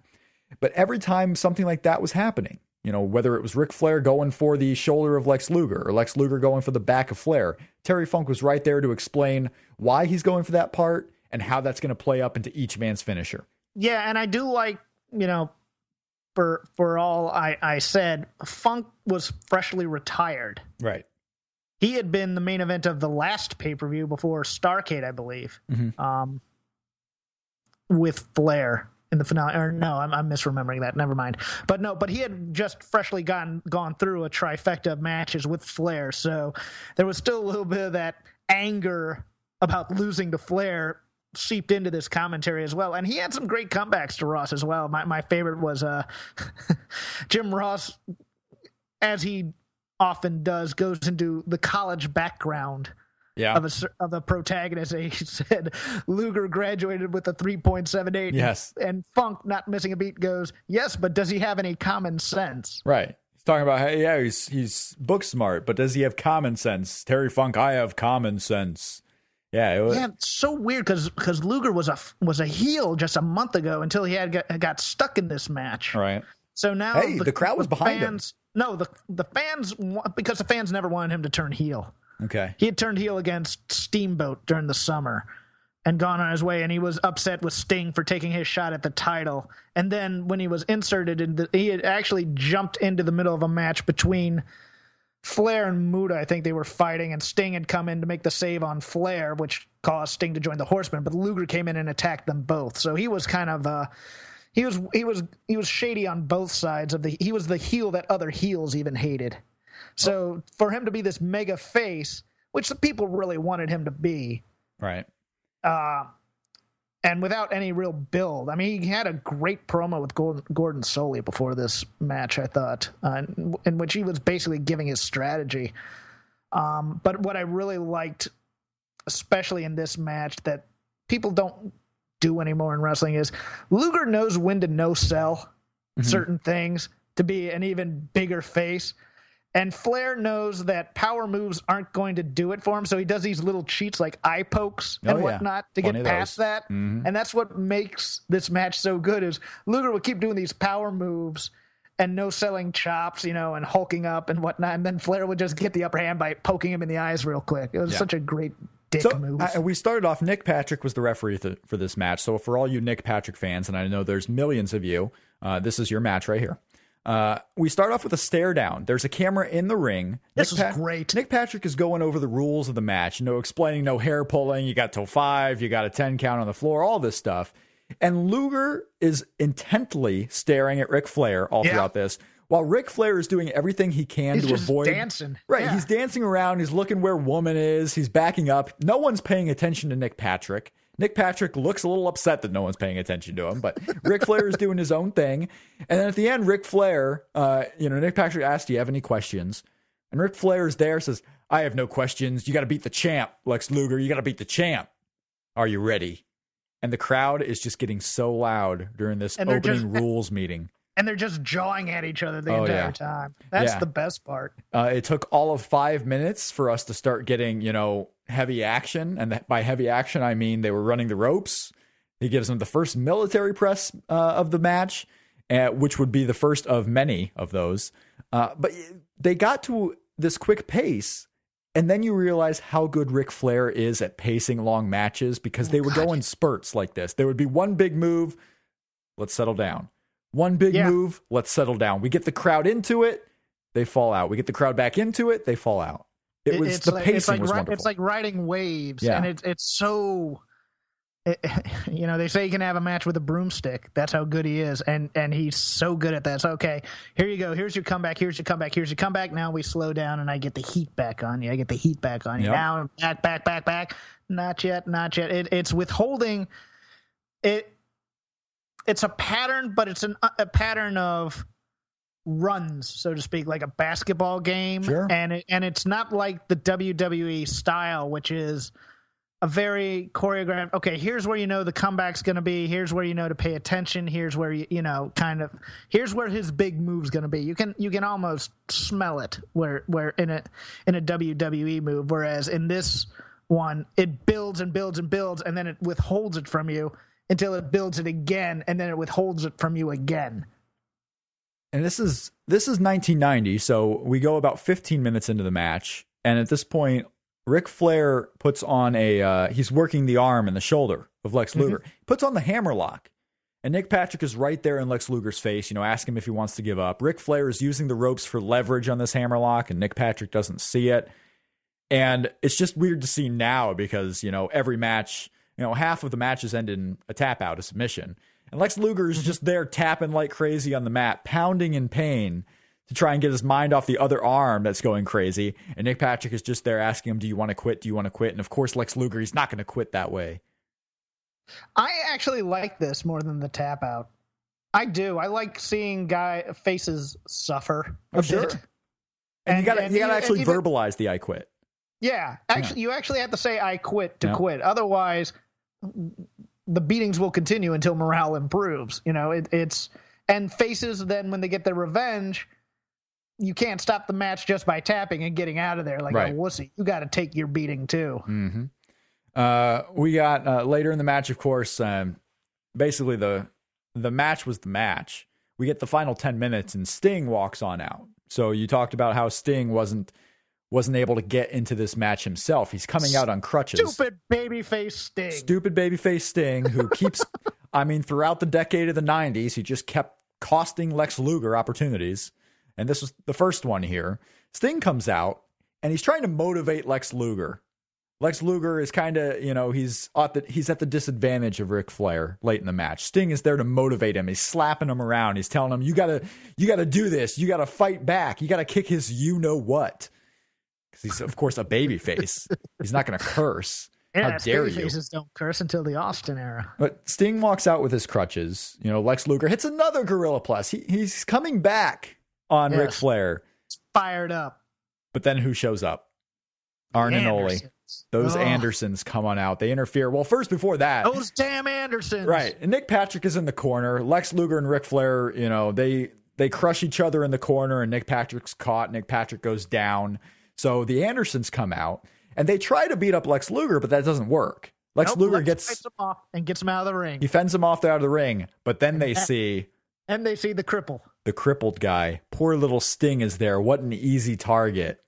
Speaker 2: But every time something like that was happening, you know, whether it was Ric Flair going for the shoulder of Lex Luger or Lex Luger going for the back of Flair, Terry Funk was right there to explain why he's going for that part and how that's going to play up into each man's finisher.
Speaker 3: Yeah, and I do like, you know, for for all I, I said, Funk was freshly retired.
Speaker 2: Right.
Speaker 3: He had been the main event of the last pay per view before Starcade, I believe,
Speaker 2: Mhm.
Speaker 3: um, with Flair in the finale. Or no, I'm, I'm misremembering that. Never mind. But no, but he had just freshly gotten gone through a trifecta of matches with Flair, so there was still a little bit of that anger about losing to Flair seeped into this commentary as well. And he had some great comebacks to Ross as well. My my favorite was uh Jim Ross as he often does goes into the college background
Speaker 2: Yeah.
Speaker 3: of a of a protagonist. He said Luger graduated with a 3.78
Speaker 2: Yes.
Speaker 3: and Funk not missing a beat goes, "Yes, but does he have any common sense?"
Speaker 2: Right. He's talking about how, yeah, he's he's book smart, but does he have common sense? Terry Funk, I have common sense. Yeah, it was,
Speaker 3: Yeah, it's so weird because because Luger was a was a heel just a month ago until he had got, got stuck in this match.
Speaker 2: right.
Speaker 3: So now
Speaker 2: Hey, the crowd was behind him.
Speaker 3: No, the the fans because the fans never wanted him to turn heel.
Speaker 2: Okay.
Speaker 3: He had turned heel against Steamboat during the summer and gone on his way, and he was upset with Sting for taking his shot at the title. And then when he was inserted, in the, he had actually jumped into the middle of a match between Flair and Muta. I think they were fighting, and Sting had come in to make the save on Flair, which caused Sting to join the Horsemen. But Luger came in and attacked them both, so he was kind of. Uh, he was he was he was shady on both sides of the he was the heel that other heels even hated. So for him to be this mega face, which the people really wanted him to be,
Speaker 2: Right.
Speaker 3: uh, and without any real build. I mean, he had a great promo with Gordon, Gordon Solie before this match. I thought, uh, in, in which he was basically giving his strategy. Um, but what I really liked, especially in this match, that people don't do anymore in wrestling is Luger knows when to no sell certain things to be an even bigger face. And Flair knows that power moves aren't going to do it for him, so he does these little cheats like eye pokes
Speaker 2: Oh,
Speaker 3: and
Speaker 2: yeah.
Speaker 3: whatnot to get past
Speaker 2: those.
Speaker 3: that.
Speaker 2: Mhm.
Speaker 3: And that's what makes this match so good. Is Luger would keep doing these power moves and no selling chops, you know, and hulking up and whatnot, and then Flair would just get the upper hand by poking him in the eyes real quick. It was
Speaker 2: Yeah.
Speaker 3: such a great dick
Speaker 2: So
Speaker 3: move.
Speaker 2: I, we started off. Nick Patrick was the referee th- for this match. So for all you Nick Patrick fans, and I know there's millions of you, uh, this is your match right here. Uh, we start off with a stare down. There's a camera in the ring.
Speaker 3: This
Speaker 2: Nick
Speaker 3: was great.
Speaker 2: Nick Patrick is going over the rules of the match. No explaining no hair pulling. You got till five. You got a ten count on the floor. All this stuff. And Luger is intently staring at Ric Flair all
Speaker 3: Yeah.
Speaker 2: throughout this, while Ric Flair is doing everything he can
Speaker 3: He's
Speaker 2: to avoid
Speaker 3: dancing.
Speaker 2: Right.
Speaker 3: Yeah.
Speaker 2: He's dancing around. He's looking where woman is. He's backing up. No one's paying attention to Nick Patrick. Nick Patrick looks a little upset that no one's paying attention to him, but Ric Flair is doing his own thing. And then at the end, Ric Flair, uh, you know, Nick Patrick asked, Do you have any questions? And Ric Flair is there, says, I have no questions. You got to beat the champ, Lex Luger. You got to beat the champ. Are you ready? And the crowd is just getting so loud during this opening
Speaker 3: just-
Speaker 2: rules meeting.
Speaker 3: and they're just jawing at each other the
Speaker 2: Oh,
Speaker 3: entire
Speaker 2: yeah.
Speaker 3: time. That's
Speaker 2: Yeah.
Speaker 3: the best part.
Speaker 2: Uh, it took all of five minutes for us to start getting, you know, heavy action. And by heavy action, I mean they were running the ropes. He gives them the first military press uh, of the match, uh, which would be the first of many of those. Uh, but they got to this quick pace. And then you realize how good Ric Flair is at pacing long matches because they would go in spurts like this. There would be one big move, let's settle down. One big
Speaker 3: Yeah.
Speaker 2: move, let's settle down. We get the crowd into it, they fall out. We get the crowd back into it, they fall out. It, was
Speaker 3: it's
Speaker 2: the
Speaker 3: like,
Speaker 2: pacing
Speaker 3: it's like,
Speaker 2: was wonderful.
Speaker 3: It's like riding waves,
Speaker 2: Yeah.
Speaker 3: and it's it's so it, you know, they say you can have a match with a broomstick. That's how good he is, and and he's so good at that. So okay, here you go. Here's your comeback. Here's your comeback. Here's your comeback. Now we slow down, and I get the heat back on you. I get the heat back on you.
Speaker 2: Yep.
Speaker 3: Now back, back, back, back. Not yet, not yet. It, it's withholding. It it's a pattern, but it's an, a pattern of runs, so to speak, like a basketball game.
Speaker 2: Sure.
Speaker 3: And it, and it's not like the WWE style, which is a very choreographed. Okay, here's where you know the comeback's going to be. Here's where you know to pay attention. Here's where you you know kind of here's where his big move's going to be. You can you can almost smell it where where in a in a WWE move. Whereas in this one, it builds and builds and builds, and then it withholds it from you until it builds it again, and then it withholds it from you again.
Speaker 2: And this is this is 1990 so we go about 15 minutes into the match. And at this point Ric Flair puts on a uh, he's working the arm and the shoulder of Lex Luger. Puts on the hammerlock and Nick Patrick is right there in Lex Luger's face you know ask him if he wants to give up. Ric Flair is using the ropes for leverage on this hammerlock and Nick Patrick doesn't see it. And it's just weird to see now because you know every match you know half of the matches end in a tap out a submission and Lex Luger is just there tapping like crazy on the mat, pounding in pain to try and get his mind off the other arm that's going crazy. And Nick Patrick is just there asking him, Do you want to quit? Do you want to quit? And of course, Lex Luger, he's not going to quit that way.
Speaker 3: I actually like this more than the tap out. I do. I like seeing guy faces suffer a
Speaker 2: sure.
Speaker 3: bit.
Speaker 2: And, you got to
Speaker 3: and
Speaker 2: you got to actually
Speaker 3: even-
Speaker 2: verbalize the I quit.
Speaker 3: Yeah, actually, you actually have to say "I quit" to
Speaker 2: Yeah.
Speaker 3: quit. Otherwise, the beatings will continue until morale improves. You know, it, it's and faces. Then when they get their revenge, you can't stop the match just by tapping and getting out of there like
Speaker 2: Right.
Speaker 3: a wussy. You got to take your beating too.
Speaker 2: hmm Uh, we got uh, later in the match, of course. Um, basically, the the match was the match. We get the final ten minutes, and Sting walks on out. So you talked about how Sting wasn't wasn't able to get into this match himself. He's coming out on crutches.
Speaker 3: Stupid babyface Sting.
Speaker 2: Stupid babyface Sting, who keeps, I mean, throughout the decade of the 90s, he just kept costing Lex Luger opportunities. And this was the first one here. Sting comes out and he's trying to motivate Lex Luger. Lex Luger is kind of, you know, he's at the, he's at the disadvantage of Ric Flair late in the match. Sting is there to motivate him. He's slapping him around. He's telling him, "You gotta, you gotta do this. You gotta fight back. You gotta kick his you know what." He's of course a baby face. he's not gonna curse.
Speaker 3: Yeah,
Speaker 2: How dare you?
Speaker 3: babyfaces don't curse until the Austin era.
Speaker 2: But Sting walks out with his crutches. You know, Lex Luger hits another Gorilla Press. He, he's coming back on Ric
Speaker 3: Yes.
Speaker 2: Flair.
Speaker 3: Fired up.
Speaker 2: But then who shows up? Arn and Ole. Those
Speaker 3: Ugh.
Speaker 2: Andersons come on out. They interfere. Well, first before that,
Speaker 3: Those damn Andersons.
Speaker 2: right? And Nick Patrick is in the corner. Lex Luger and Ric Flair, you know, they they crush each other in the corner, and Nick Patrick's caught. Nick Patrick goes down. So the Andersons come out and they try to beat up Lex Luger, but that doesn't work. Lex
Speaker 3: Nope,
Speaker 2: Luger
Speaker 3: Lex
Speaker 2: gets
Speaker 3: him off and gets him out of the ring.
Speaker 2: he fends him off out of the ring, but then they see
Speaker 3: and they see the cripple.
Speaker 2: the crippled guy. Poor little Sting is there. What an easy target.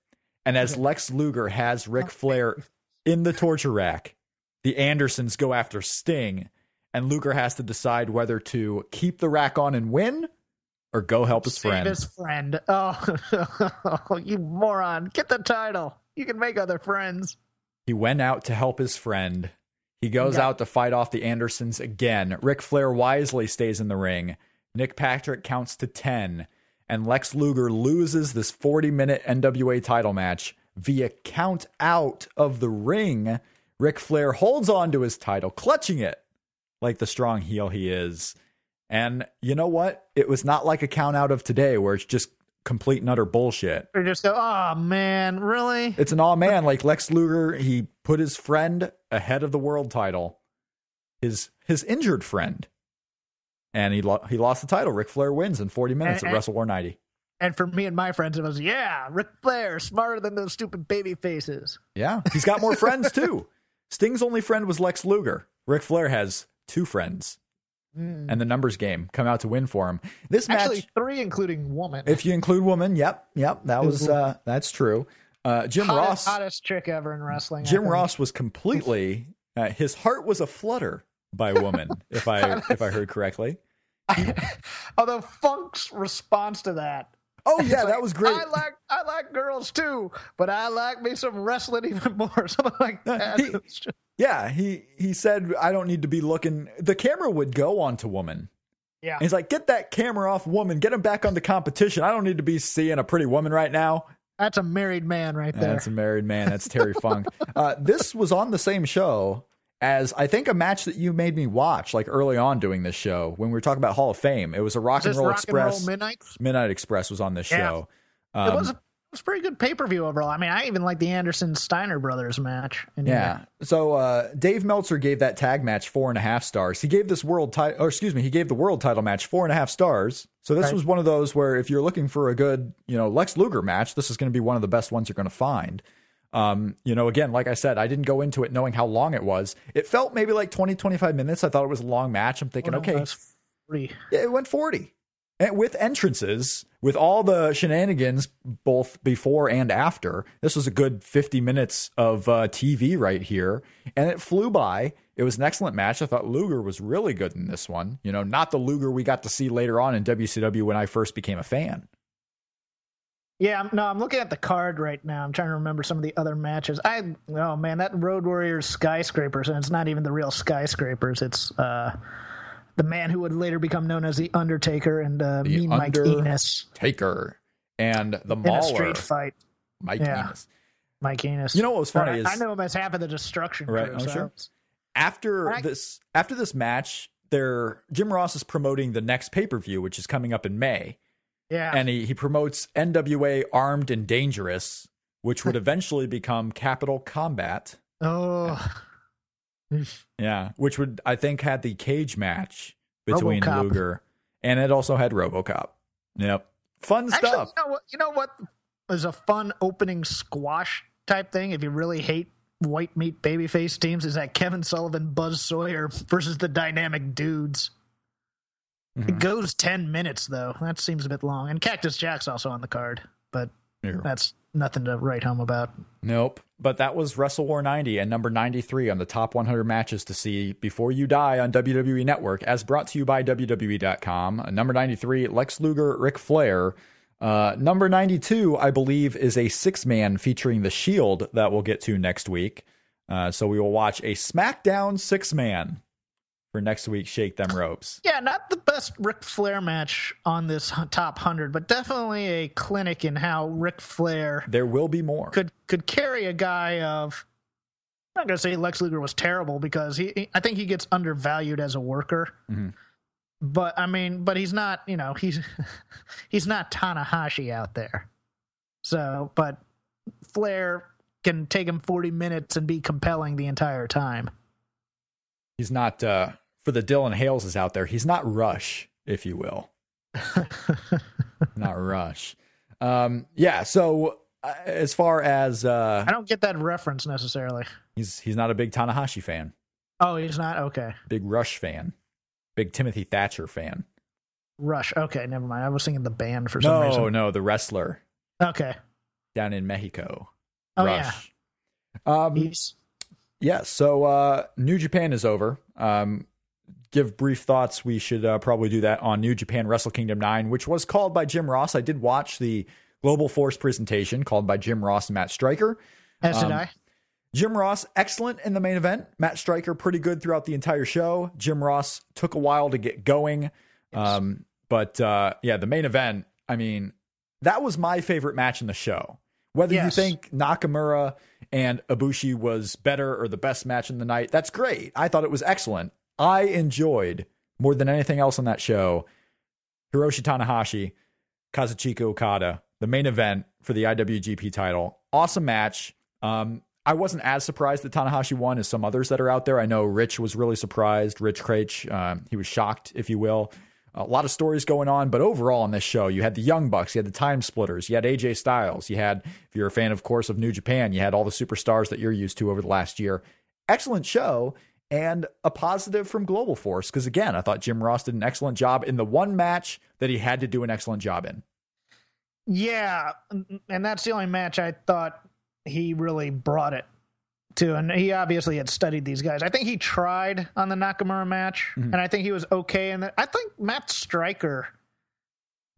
Speaker 2: And as Lex Luger has oh, Ric Flair in the torture rack, the Andersons go after Sting, and Luger has to decide whether to keep the rack on and win or go help his
Speaker 3: Save
Speaker 2: friend.
Speaker 3: his friend. Oh, oh, you moron. Get the title. You can make other friends.
Speaker 2: He went out to help his friend. He goes
Speaker 3: Yeah.
Speaker 2: out to fight off the Andersons again. Ric Flair wisely stays in the ring. Nick Patrick counts to 10, and Lex Luger loses this 40 minute NWA title match via count out of the ring. Ric Flair holds on to his title, clutching it like the strong heel he is. And you know what? It was not like a count out of today where it's just complete and utter bullshit.
Speaker 3: Or just go, oh man, really?
Speaker 2: It's an all man. Like Lex Luger, he put his friend ahead of the world title, his his injured friend, and he lo- he lost the title. Ric Flair wins in 40 minutes
Speaker 3: And-
Speaker 2: at
Speaker 3: and-
Speaker 2: Wrestle War 90.
Speaker 3: And for me and my friends, it was, yeah, Ric Flair, smarter than those stupid baby faces.
Speaker 2: Yeah, he's got more friends too. Sting's only friend was Lex Luger. Ric Flair has two friends, and the numbers game come out to win for him. This match.
Speaker 3: Actually, three, including woman.
Speaker 2: if you include woman, yep, yep, that was uh, that's true. Uh, Jim
Speaker 3: hottest,
Speaker 2: Ross,
Speaker 3: hottest trick ever in wrestling.
Speaker 2: Jim. Ross was completely uh, his heart was a flutter by woman, if I if I heard correctly.
Speaker 3: Although Funk's response to that.
Speaker 2: Oh yeah,
Speaker 3: like,
Speaker 2: that was great.
Speaker 3: I like I like girls too, but I like me some wrestling even more. Something like that.
Speaker 2: he-
Speaker 3: just-
Speaker 2: Yeah, he he said I don't need to be looking. The camera would go onto woman.
Speaker 3: Yeah.
Speaker 2: And he's like, get that camera off woman, get him back on the competition. I don't need to be seeing a pretty woman right now.
Speaker 3: That's a married man right there.
Speaker 2: That's a married man. That's Terry Funk. Uh, this was on the same show as I think a match that you made me watch like early on doing this show when we were talking about Hall of Fame. It was a Rock
Speaker 3: Is
Speaker 2: and Roll
Speaker 3: Rock and Roll
Speaker 2: Express.
Speaker 3: Midnight?
Speaker 2: Midnight Express was on this
Speaker 3: Yeah.
Speaker 2: show.
Speaker 3: it
Speaker 2: Um,
Speaker 3: was a, it was pretty good pay per view overall. I mean, I even like the Anderson Steiner brothers match. in
Speaker 2: Yeah. So uh, Dave Meltzer gave that tag match four and a half stars. He gave this world title, or excuse me, he gave the world title match four and a half stars. So this
Speaker 3: Right.
Speaker 2: was one of those where if you're looking for a good, you know, Lex Luger match, this is going to be one of the best ones you're going to find. Um, you know, again, like I said, I didn't go into it knowing how long it was. It felt maybe like 20, 25 minutes. I thought it was a long match. I'm thinking,
Speaker 3: Oh, no,
Speaker 2: okay, yeah, it went 40. And with entrances, with all the shenanigans, both before and after, this was a good 50 minutes of uh, TV right here. And it flew by. It was an excellent match. I thought Luger was really good in this one. You know, not the Luger we got to see later on in WCW when I first became a fan.
Speaker 3: Yeah, no, I'm looking at the card right now. I'm trying to remember some of the other matches. I oh man, that Road Warriors skyscrapers, and it's not even the real skyscrapers. It's uh, the man who would later become known as the Undertaker and uh,
Speaker 2: The
Speaker 3: Mean Mike Enos
Speaker 2: Taker and the Mauler.
Speaker 3: in a street fight.
Speaker 2: Mike
Speaker 3: Yeah.
Speaker 2: Enos.
Speaker 3: Mike Enos.
Speaker 2: You know what was funny
Speaker 3: I,
Speaker 2: is-
Speaker 3: I know him as half of the Destruction
Speaker 2: Right,
Speaker 3: Crew. so
Speaker 2: sure. After
Speaker 3: I-
Speaker 2: this, after this match, there Jim Ross is promoting the next pay per view, which is coming up in May.
Speaker 3: Yeah,
Speaker 2: and he, he promotes NWA Armed and Dangerous, which would eventually become Capital Combat.
Speaker 3: oh,
Speaker 2: Yeah, which would I think had the cage match between
Speaker 3: RoboCop.
Speaker 2: Luger, and it also had RoboCop. Yep, fun
Speaker 3: actually,
Speaker 2: stuff.
Speaker 3: you know what? You know what is a fun opening squash type thing? If you really hate white meat babyface teams, is that Kevin Sullivan, Buzz Sawyer versus the Dynamic Dudes.
Speaker 2: Mm-hmm.
Speaker 3: It goes ten minutes though. That seems a bit long. And Cactus Jack's also on the card, but that's nothing to write home about.
Speaker 2: Nope. But that was Wrestle War 90 and number 93 on the top 100 matches to see before you die on WWE Network, as brought to you by WWE.com. Uh, Number 93, Lex Luger, Ric Flair. Uh, number 92, I believe, is a six man featuring The Shield that we'll get to next week. Uh, so we will watch a SmackDown six man for next week's Shake Them Ropes.
Speaker 3: Yeah, not the best Ric Flair match on this top hundred, but definitely a clinic in how Ric Flair
Speaker 2: There will be more.
Speaker 3: could could carry a guy of. I'm not gonna say Lex Luger was terrible because he, he- I think he gets undervalued as a worker.
Speaker 2: Mhm.
Speaker 3: But I mean, but he's not. You know, he's he's not Tanahashi out there. So, but Flair can take him 40 minutes and be compelling the entire time.
Speaker 2: He's not, uh, for the Dylan Haleses out there, he's not Rush, if you will. not Rush. Um, yeah. So uh, as far as uh,
Speaker 3: I don't get that reference necessarily.
Speaker 2: he's he's not a big Tanahashi fan,
Speaker 3: Oh, he's not okay.
Speaker 2: big Rush fan, big Timothy Thatcher fan.
Speaker 3: Rush. Okay, never mind. I was thinking the band for some
Speaker 2: No,
Speaker 3: reason.
Speaker 2: no, no, the wrestler
Speaker 3: Okay.
Speaker 2: down in Mexico.
Speaker 3: Oh
Speaker 2: Rush. Um,
Speaker 3: yeah. He's
Speaker 2: Yes. So uh, New Japan is over. Um, give brief thoughts. We should uh, probably do that on New Japan Wrestle Kingdom 9, which was called by Jim Ross. I did watch the Global Force presentation called by Jim Ross and Matt Striker.
Speaker 3: as did
Speaker 2: um,
Speaker 3: I.
Speaker 2: Jim Ross, excellent in the main event. Matt Striker, pretty good throughout the entire show. Jim Ross took a while to get going. Um, but uh, yeah, the main event, I mean, that was my favorite match in the show. Whether
Speaker 3: Yes.
Speaker 2: you think Nakamura and Ibushi was better or the best match in the night, that's great. I thought it was excellent. I enjoyed more than anything else on that show Hiroshi Tanahashi, Kazuchika Okada, the main event for the IWGP title. Awesome match. Um, I wasn't as surprised that Tanahashi won as some others that are out there. I know Rich was really surprised. Rich Kraetsch, um, he was shocked, if you will. A lot of stories going on, but overall on this show, you had the Young Bucks, you had the Time Splitters, you had AJ Styles, you had, if you're a fan, of course, of New Japan, you had all the superstars that you're used to over the last year. Excellent show and a positive from Global Force because again, I thought Jim Ross did an excellent job in the one match that he had to do an excellent job in.
Speaker 3: Yeah, and that's the only match I thought he really brought it to. And he obviously had studied these guys. I think he tried on the Nakamura match,
Speaker 2: Mm-hmm.
Speaker 3: and I think he was okay. And I think Matt Striker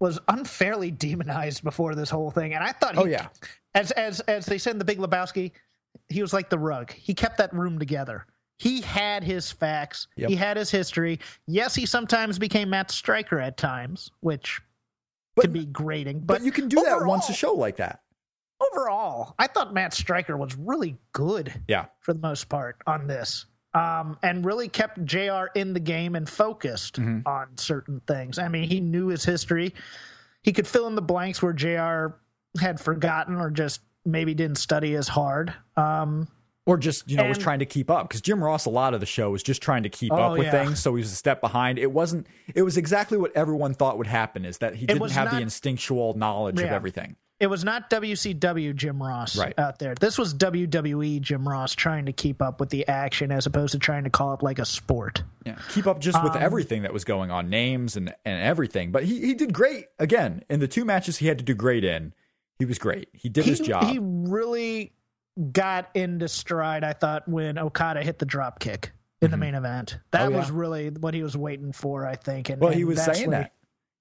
Speaker 3: was unfairly demonized before this whole thing. And I thought, he,
Speaker 2: Oh yeah,
Speaker 3: as as as they said in the Big Lebowski, he was like the rug. He kept that room together. He had his facts.
Speaker 2: Yep.
Speaker 3: He had his history. Yes, he sometimes became Matt Striker at times, which
Speaker 2: But-
Speaker 3: could be grating.
Speaker 2: But,
Speaker 3: But,
Speaker 2: you can do that once a show like that.
Speaker 3: Overall, I thought Matt Striker was really good
Speaker 2: Yeah.
Speaker 3: for the most part on this. Um, and really kept JR in the game and focused
Speaker 2: Mm-hmm.
Speaker 3: on certain things. I mean, he knew his history. He could fill in the blanks where JR had forgotten or just maybe didn't study as hard. Um,
Speaker 2: Or just, you know, was trying to keep up. Because Jim Ross, a lot of the show was just trying to keep
Speaker 3: Oh,
Speaker 2: up with
Speaker 3: yeah.
Speaker 2: things. So he was a step behind. It wasn't, it was exactly what everyone thought would happen is that he didn't have the instinctual knowledge of everything.
Speaker 3: it was not WCW Jim Ross
Speaker 2: Right.
Speaker 3: out there. This was WWE Jim Ross trying to keep up with the action as opposed to trying to call it like a sport.
Speaker 2: Yeah, keep up just with
Speaker 3: Um,
Speaker 2: everything that was going on, names and and everything. But he he did great again in the two matches he had to do great in. He was great. He did
Speaker 3: he,
Speaker 2: his job.
Speaker 3: He really got into stride, I thought, when Okada hit the drop kick in the main event. That
Speaker 2: Oh, yeah.
Speaker 3: was really what he was waiting for, I think. And
Speaker 2: well,
Speaker 3: and
Speaker 2: he was saying that.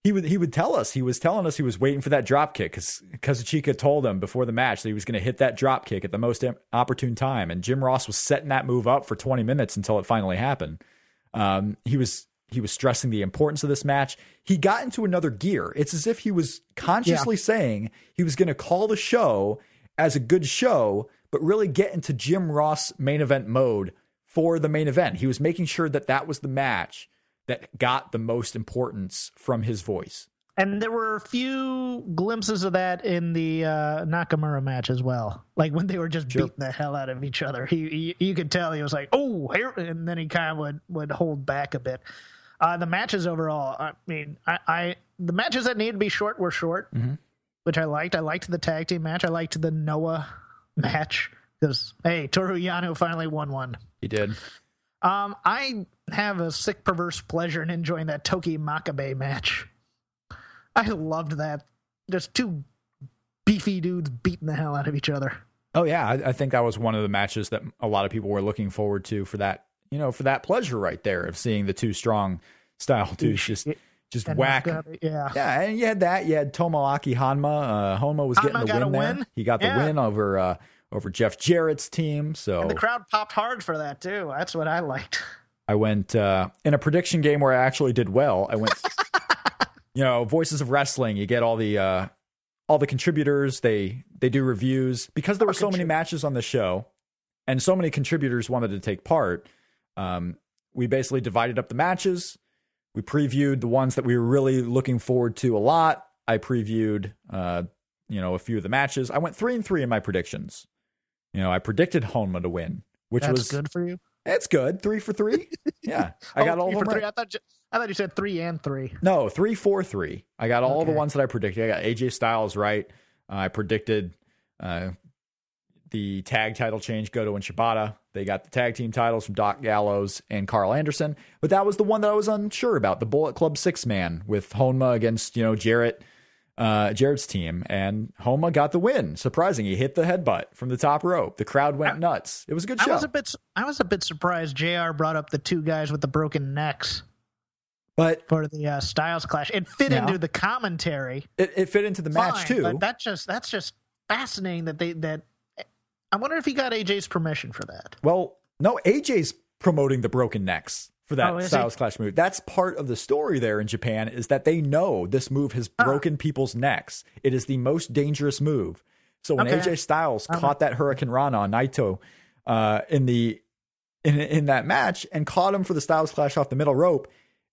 Speaker 2: He would he would tell us he was telling us he was waiting for that drop kick because Kazuchika told him before the match that he was going to hit that drop kick at the most opportune time, and Jim Ross was setting that move up for 20 minutes until it finally happened. Um, he was he was stressing the importance of this match. He got into another gear. It's as if he was consciously saying he was going to call the show as a good show, but really get into Jim Ross main event mode for the main event. He was making sure that that was the match that got the most importance from his voice.
Speaker 3: And there were a few glimpses of that in the uh, Nakamura match as well. Like when they were just
Speaker 2: Sure.
Speaker 3: beating the hell out of each other. He, he you could tell he was like, "Oh, here," and then he kind of would would hold back a bit. Uh, the matches overall, I mean, I, I the matches that needed to be short were short,
Speaker 2: Mm-hmm.
Speaker 3: which I liked. I liked the tag team match. I liked the Noah match because hey, Toru Yano finally won one.
Speaker 2: He did.
Speaker 3: Um, I have a sick perverse pleasure in enjoying that Togi Makabe match. I loved that. Just two beefy dudes beating the hell out of each other.
Speaker 2: Oh yeah, I, I think that was one of the matches that a lot of people were looking forward to for that, you know, for that pleasure right there of seeing the two strong style dudes just just
Speaker 3: And
Speaker 2: whack.
Speaker 3: Yeah.
Speaker 2: Yeah, and you had that. You had Tomoaki Honma. Uh, Honma was
Speaker 3: Hanma
Speaker 2: getting the win there.
Speaker 3: win?
Speaker 2: He got the
Speaker 3: Yeah.
Speaker 2: win over uh, over Jeff Jarrett's team. So
Speaker 3: And the crowd popped hard for that too. That's what I liked.
Speaker 2: I went uh, in a prediction game where I actually did well. I went, you know, Voices of Wrestling. You get all the uh, all the contributors. They they do reviews because there were so many matches on the show, and so many contributors wanted to take part. Um, we basically divided up the matches. We previewed the ones that we were really looking forward to a lot. I previewed, uh, you know, a few of the matches. I went three and three in my predictions. You know, I predicted Honma to win, which
Speaker 3: That's
Speaker 2: was
Speaker 3: good for you.
Speaker 2: it's good. Three for three. Yeah, I got
Speaker 3: Oh,
Speaker 2: all
Speaker 3: three
Speaker 2: of them
Speaker 3: for three.
Speaker 2: right.
Speaker 3: I thought you, I thought you said three and three.
Speaker 2: No, three, four, three. I got all the ones that I predicted. I got AJ Styles right. Uh, I predicted uh, the tag title change Goto and Shibata. They got the tag team titles from Doc Gallows and Karl Anderson, but that was the one that I was unsure about. The Bullet Club six man with Honma against you know Jarrett. Uh, Jarrett's team and Honma got the win. Surprising, he hit the headbutt from the top rope. The crowd went nuts. It was a good
Speaker 3: I
Speaker 2: show.
Speaker 3: was a bit. I was a bit surprised. JR brought up the two guys with the broken necks
Speaker 2: but
Speaker 3: for the uh, Styles clash. It fit
Speaker 2: Yeah.
Speaker 3: into the commentary.
Speaker 2: it, it fit into the match too.
Speaker 3: But that just that's just fascinating that they that. I wonder if he got AJ's permission for that.
Speaker 2: Well, no, AJ's promoting the broken necks for that
Speaker 3: Oh, is he?
Speaker 2: Styles Clash move. That's part of the story there in Japan is that they know this move has broken people's necks. It is the most dangerous move. So when
Speaker 3: Okay.
Speaker 2: AJ Styles caught that Hurricanrana on Naito uh, in the in in that match and caught him for the Styles Clash off the middle rope,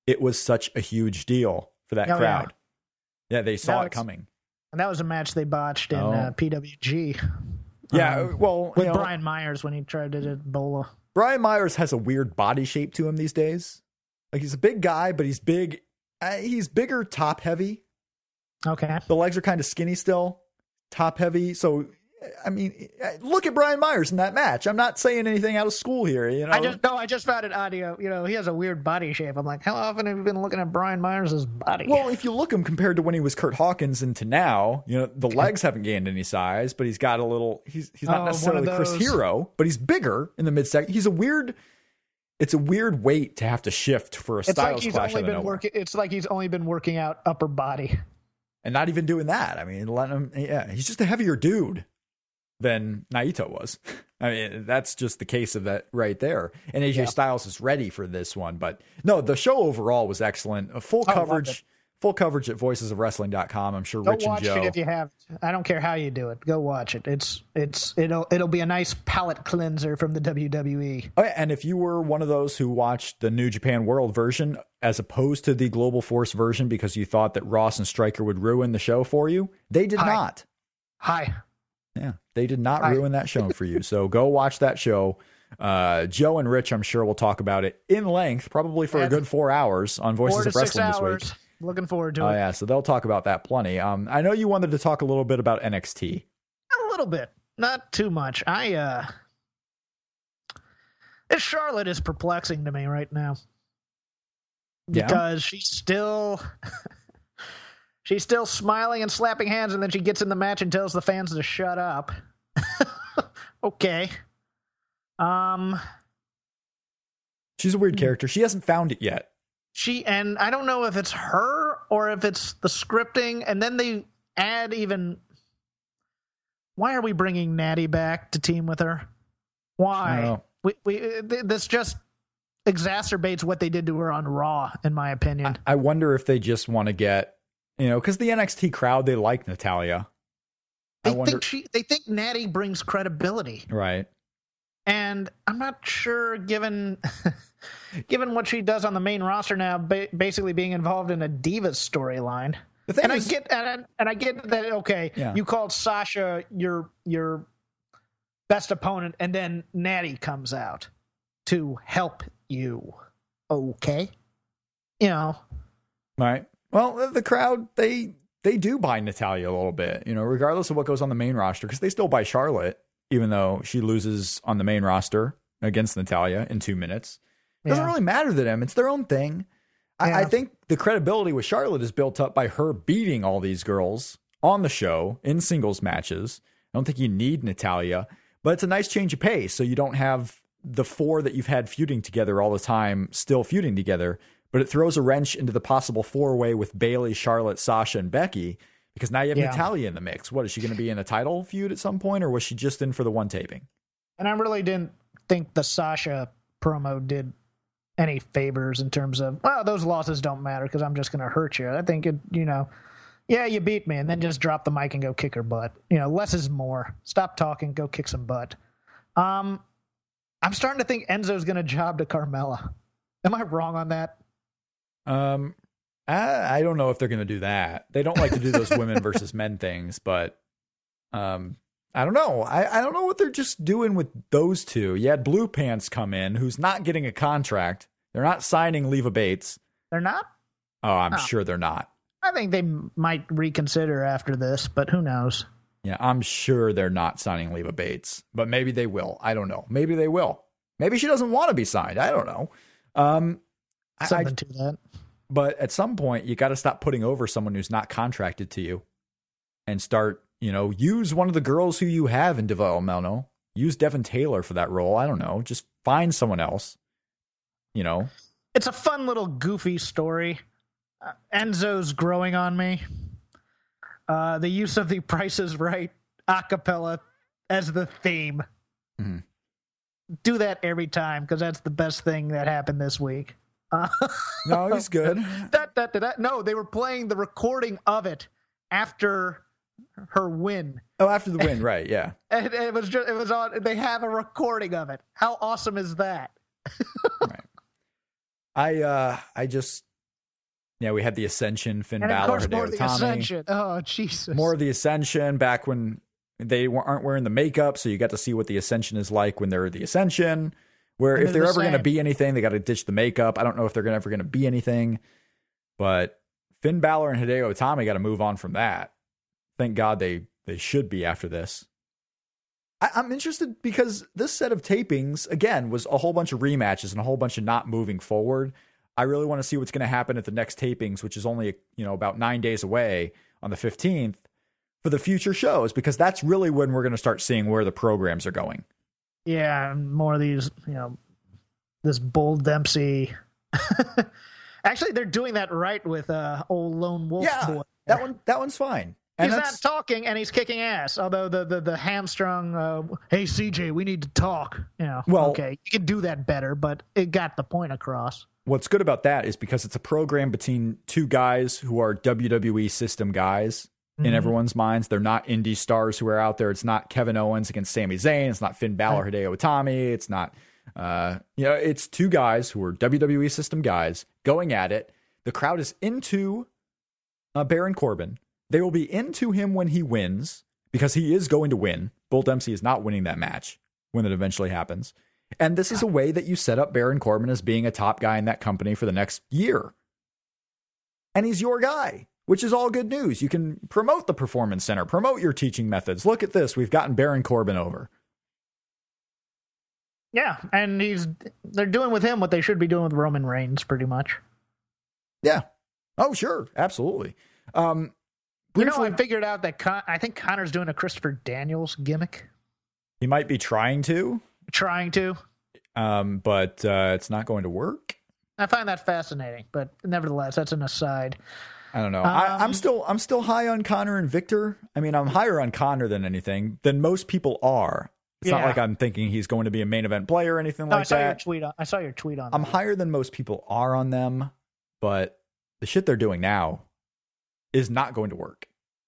Speaker 2: it was such a huge deal for that
Speaker 3: Oh,
Speaker 2: crowd. Yeah, they saw
Speaker 3: Now
Speaker 2: it coming.
Speaker 3: And that was a match they botched in
Speaker 2: Oh.
Speaker 3: uh, PWG.
Speaker 2: Yeah,
Speaker 3: Um,
Speaker 2: well,
Speaker 3: with
Speaker 2: you know,
Speaker 3: Brian Myers when he tried to do Bola.
Speaker 2: Brian Myers has a weird body shape to him these days. Like he's a big guy, but he's big. Uh, he's bigger, top heavy.
Speaker 3: Okay.
Speaker 2: The legs are kind of skinny still, top heavy. So, I mean, look at Brian Myers in that match. I'm not saying anything out of school here. You know,
Speaker 3: I just no, I just found it audio. You know, he has a weird body shape. I'm like, how often have you been looking at Brian Myers' body?
Speaker 2: well, if you look him compared to when he was Kurt Hawkins and to now, you know, the legs haven't gained any size, but he's got a little. He's he's
Speaker 3: Oh,
Speaker 2: not
Speaker 3: of
Speaker 2: necessarily Chris. Hero, but he's bigger in the midsection. He's a weird. It's a weird weight to have to shift for a
Speaker 3: it's
Speaker 2: Styles
Speaker 3: like he's
Speaker 2: clash
Speaker 3: only been working. It's like he's only been working out upper body.
Speaker 2: and not even doing that. I mean, letting him, yeah, he's just a heavier dude than Naito was. I mean, that's just the case of that right there. And AJ Styles is ready for this one, but no, the show overall was excellent. A full
Speaker 3: loved
Speaker 2: coverage, full coverage at voicesofwrestling.com. I'm sure
Speaker 3: Go
Speaker 2: Rich and
Speaker 3: watch
Speaker 2: Joe.
Speaker 3: it if you have. I don't care how you do it. Go watch it. It's it's it'll it'll be a nice palate cleanser from the. WWE.
Speaker 2: Oh, yeah, and if you were one of those who watched the New Japan World version as opposed to the Global Force version because you thought that Ross and Striker would ruin the show for you, they did
Speaker 3: Hi.
Speaker 2: not.
Speaker 3: Hi.
Speaker 2: Yeah, they did not
Speaker 3: I-
Speaker 2: ruin that show for you. So go watch that show. Uh, Joe and Rich, I'm sure, will talk about it in length, probably for a good four hours on Voices of Wrestling this week.
Speaker 3: Looking forward to it.
Speaker 2: Oh yeah, so they'll talk about that plenty. Um, I know you wanted to talk a little bit about NXT.
Speaker 3: A little bit, not too much. I uh, this Charlotte is perplexing to me right now
Speaker 2: Yeah?
Speaker 3: because she's still. She's still smiling and slapping hands, and then she gets in the match and tells the fans to shut up. okay. Um,
Speaker 2: She's a weird character. She hasn't found it yet.
Speaker 3: she and I don't know if it's her or if it's the scripting, and then they add even. Why are we bringing Natty back to team with her? Why? We we this just exacerbates what they did to her on Raw, in my opinion.
Speaker 2: I wonder if they just want to get, you know, because the NXT crowd they like Natalya, I
Speaker 3: they
Speaker 2: wonder-
Speaker 3: think she they think Natty brings credibility,
Speaker 2: right?
Speaker 3: and I'm not sure given. Given what she does on the main roster now, ba- basically being involved in a divas storyline, and
Speaker 2: is,
Speaker 3: I get and I, and I get that okay,
Speaker 2: Yeah.
Speaker 3: you called Sasha your your best opponent, and then Natty comes out to help you. Okay, you know,
Speaker 2: Right. Well, the crowd they they do buy Natalya a little bit, you know, regardless of what goes on the main roster, because they still buy Charlotte, even though she loses on the main roster against Natalya in two minutes. It doesn't
Speaker 3: Yeah.
Speaker 2: really matter to them. It's their own thing. I, I think the credibility with Charlotte is built up by her beating all these girls on the show in singles matches. I don't think you need Natalya, but it's a nice change of pace. So you don't have the four that you've had feuding together all the time still feuding together, but it throws a wrench into the possible four way with Bayley, Charlotte, Sasha, and Becky because now you have
Speaker 3: Yeah.
Speaker 2: Natalya in the mix. What is she going to be in a title feud at some point, or was she just in for the one taping?
Speaker 3: and I really didn't think the Sasha promo did any favors in terms of well, those losses don't matter because I'm just going to hurt you. I think it, you know, yeah, you beat me, and then just drop the mic and go kick her butt. You know, less is more. Stop talking, go kick some butt. Um, I'm starting to think Enzo's going to job to Carmella. Am I wrong on that?
Speaker 2: Um, I, I don't know if they're going to do that. They don't like to do those women versus men things, but um, I don't know. I, I don't know what they're just doing with those two. You had Blue Pants come in, who's not getting a contract. They're not signing Leva Bates.
Speaker 3: They're not.
Speaker 2: Oh, I'm
Speaker 3: Oh.
Speaker 2: sure they're not.
Speaker 3: I think they might reconsider after this, but who knows?
Speaker 2: Yeah, I'm sure they're not signing Leva Bates, but maybe they will. I don't know. Maybe they will. Maybe she doesn't want to be signed. I don't know. Um, I- I,
Speaker 3: Something to that.
Speaker 2: But at some point, you got to stop putting over someone who's not contracted to you and start, you know, use one of the girls who you have in developmental. Use Devin Taylor for that role. I don't know. Just find someone else. You know,
Speaker 3: it's a fun little goofy story. Uh, Enzo's growing on me. Uh, the use of the Price is Right acapella as the theme.
Speaker 2: Mhm.
Speaker 3: Do that every time because that's the best thing that happened this week. Uh,
Speaker 2: no, he's good.
Speaker 3: da, da, da. No, they were playing the recording of it after her win.
Speaker 2: Oh, after the win, right? Yeah.
Speaker 3: And it was just, it was on, they have a recording of it. How awesome is that?
Speaker 2: right. I, uh, I just, yeah, we had the Ascension, Finn
Speaker 3: And of
Speaker 2: Balor,
Speaker 3: more
Speaker 2: Hideo
Speaker 3: of the
Speaker 2: Itami.
Speaker 3: ascension. Oh, Jesus.
Speaker 2: more of the ascension back when they aren't wearing the makeup so you got to see what the ascension is like when they're the ascension where if
Speaker 3: they're
Speaker 2: they're
Speaker 3: the
Speaker 2: ever going to be anything they got to ditch the makeup. I don't know if they're ever going to be anything. But finn Balor and hideo itami got to move on from that. Thank god they they should be after this. I, i'm interested because this set of tapings again was a whole bunch of rematches and a whole bunch of not moving forward. I really want to see what's going to happen at the next tapings, which is only you know about nine days away on the fifteenth for the future shows, because that's really when we're going to start seeing where the programs are going.
Speaker 3: Yeah, and more of these, you know, this Bull Dempsey. Actually, they're doing that right with uh, old lone wolf
Speaker 2: Yeah,
Speaker 3: boy.
Speaker 2: that one that one's fine. And
Speaker 3: he's
Speaker 2: that's-
Speaker 3: not talking and he's kicking ass. Although the the, the hamstrung, uh, hey CJ, we need to talk. You know,
Speaker 2: Well-
Speaker 3: okay, you could do that better, but it got the point across.
Speaker 2: what's good about that is because it's a program between two guys who are WWE system guys in everyone's minds. They're not indie stars who are out there. It's not Kevin Owens against Sami Zayn. It's not Finn Balor, Hideo Itami. It's not, uh, you know, it's two guys who are WWE system guys going at it. The crowd is into uh, Baron Corbin. They will be into him when he wins because he is going to win. Bull Dempsey is not winning that match when it eventually happens. And this is a way that you set up Baron Corbin as being a top guy in that company for the next year. And he's your guy, which is all good news. You can promote the performance center, promote your teaching methods. Look at this. We've gotten Baron Corbin over.
Speaker 3: Yeah, and he's they're doing with him what they should be doing with Roman Reigns, pretty much.
Speaker 2: Yeah. Oh, sure. Absolutely. Um,
Speaker 3: You know, I figured out that Con- I think Konnor's doing a Christopher Daniels gimmick,
Speaker 2: he might be trying to,
Speaker 3: trying to.
Speaker 2: um, but uh, it's not going to work.
Speaker 3: I find that fascinating, but nevertheless, that's an aside.
Speaker 2: I don't know. I, I'm
Speaker 3: Um,
Speaker 2: still I'm still high on Konnor and Victor. I mean, I'm higher on Konnor than anything than most people are. It's not like I'm thinking he's going to be a main event player or anything
Speaker 3: No, I
Speaker 2: like
Speaker 3: saw your tweet. On, I saw your tweet on.
Speaker 2: I'm
Speaker 3: that.
Speaker 2: higher than most people are on them, but the shit they're doing now is not going to work.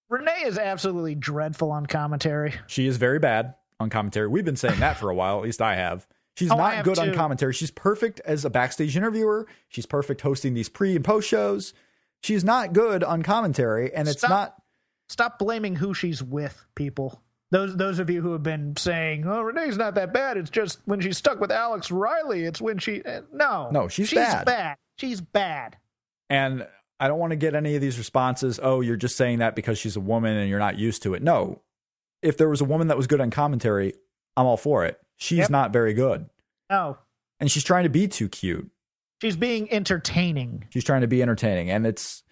Speaker 3: Renee is absolutely dreadful on commentary.
Speaker 2: She is very bad on commentary. We've been saying that for a while, at least I have. She's
Speaker 3: Oh,
Speaker 2: not good on commentary. She's perfect as a backstage interviewer. She's perfect hosting these pre and post shows. She's not good on commentary, and it's
Speaker 3: Stop.
Speaker 2: not
Speaker 3: Stop blaming who she's with, people. Those those of you who have been saying, "Oh, Renee's not that bad. It's just when she's stuck with Alex Riley. It's when she." Uh, no,
Speaker 2: No, she's
Speaker 3: she's
Speaker 2: bad.
Speaker 3: bad. She's bad.
Speaker 2: And I don't want to get any of these responses. Oh, you're just saying that because she's a woman and you're not used to it. No. If there was a woman that was good on commentary, I'm all for it. She's
Speaker 3: Yep.
Speaker 2: not very good.
Speaker 3: No,
Speaker 2: And she's trying to be too cute.
Speaker 3: She's being entertaining.
Speaker 2: She's trying to be entertaining. And it's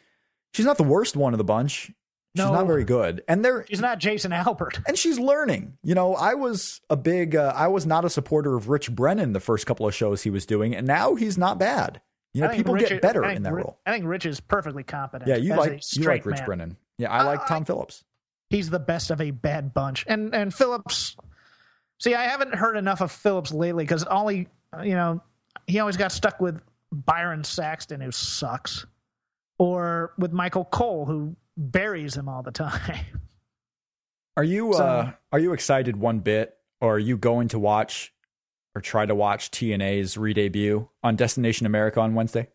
Speaker 2: she's not the worst one of the bunch. She's
Speaker 3: No.
Speaker 2: not very good. And they're
Speaker 3: She's not Jason Albert.
Speaker 2: and she's learning. You know, I was a big uh, I was not a supporter of Rich Brennan the first couple of shows he was doing, and now he's not bad. You know, people
Speaker 3: Rich
Speaker 2: get better
Speaker 3: think
Speaker 2: in that role.
Speaker 3: I think Rich is perfectly competent.
Speaker 2: Yeah, you like you like Rich
Speaker 3: man.
Speaker 2: Brennan. Yeah, I like
Speaker 3: I-
Speaker 2: Tom Phillips.
Speaker 3: He's the best of a bad bunch. And and Phillips. See, I haven't heard enough of Phillips lately because all he, you know, he always got stuck with Byron Saxton, who sucks, or with Michael Cole, who buries him all the time.
Speaker 2: Are you
Speaker 3: So-
Speaker 2: uh are you excited one bit or are you going to watch or try to watch TNA's re-debut on Destination America on Wednesday?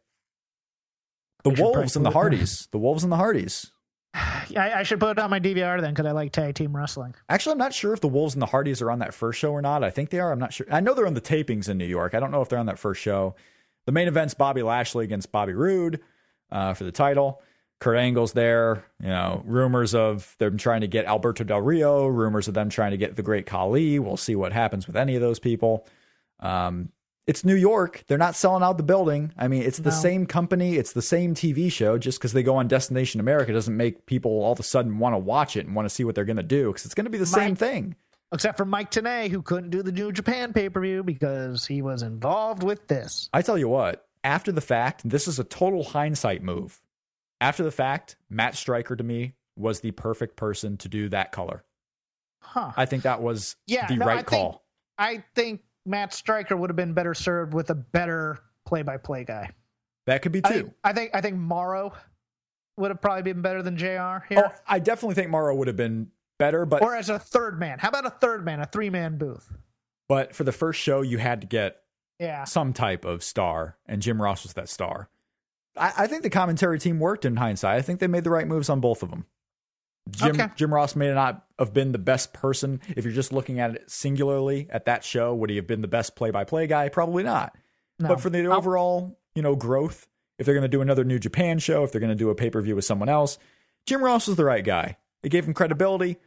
Speaker 2: The Wolves and the Hardys. The Wolves and the Hardys.
Speaker 3: I, I should put it on my DVR then because I like tag team wrestling.
Speaker 2: Actually, I'm not sure if the Wolves and the Hardys are on that first show or not. I think they are. I'm not sure. I know they're on the tapings in New York. I don't know if they're on that first show. The main event's Bobby Lashley against Bobby Roode uh, for the title. Kurt Angle's there. You know, rumors of them trying to get Alberto Del Rio. Rumors of them trying to get the Great Khali. We'll see what happens with any of those people. Um, it's New York. They're not selling out the building. I mean, it's the
Speaker 3: No.
Speaker 2: same company. It's the same TV show. Just because they go on Destination America doesn't make people all of a sudden want to watch it and want to see what they're going to do because it's going to be the same thing.
Speaker 3: Except for Mike Tenay, who couldn't do the New Japan pay per view because he was involved with this.
Speaker 2: I tell you what, after the fact, this is a total hindsight move. After the fact, Matt Striker to me was the perfect person to do that color.
Speaker 3: Huh.
Speaker 2: I think that was
Speaker 3: Yeah,
Speaker 2: the
Speaker 3: no, I
Speaker 2: right
Speaker 3: think-
Speaker 2: call.
Speaker 3: I think Matt Striker would have been better served with a better play by play guy.
Speaker 2: That could be
Speaker 3: I think, I think I think Mauro would have probably been better than JR here.
Speaker 2: Oh, I definitely think Mauro would have been better, but
Speaker 3: or as a third man. How about a third man, a three man booth?
Speaker 2: but for the first show, you had to get
Speaker 3: Yeah.
Speaker 2: some type of star, and Jim Ross was that star. I, I think the commentary team worked in hindsight. I think they made the right moves on both of them. Jim
Speaker 3: Okay.
Speaker 2: Jim Ross may not have been the best person if you're just looking at it singularly at that show. Would he have been the best play-by-play guy? Probably not.
Speaker 3: No.
Speaker 2: But for the
Speaker 3: I'll-
Speaker 2: overall, you know, growth, if they're going to do another New Japan show, if they're going to do a pay-per-view with someone else, Jim Ross was the right guy. It gave him credibility,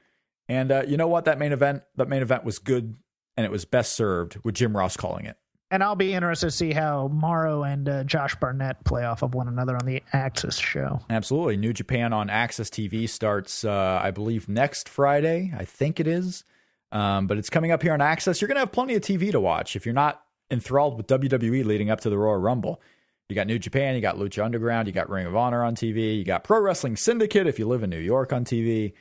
Speaker 2: and uh, you know what? That main event, that main event was good, and it was best served with Jim Ross calling it.
Speaker 3: and I'll be interested to see how Mauro and uh, Josh Barnett play off of one another on the AXS show.
Speaker 2: Absolutely. New Japan on AXS TV starts, uh, I believe, next Friday. I think it is. Um, but it's coming up here on AXS. You're going to have plenty of TV to watch if you're not enthralled with WWE leading up to the Royal Rumble. You got New Japan, you got Lucha Underground, you got Ring of Honor on TV, you got Pro Wrestling Syndicate if you live in New York on TV.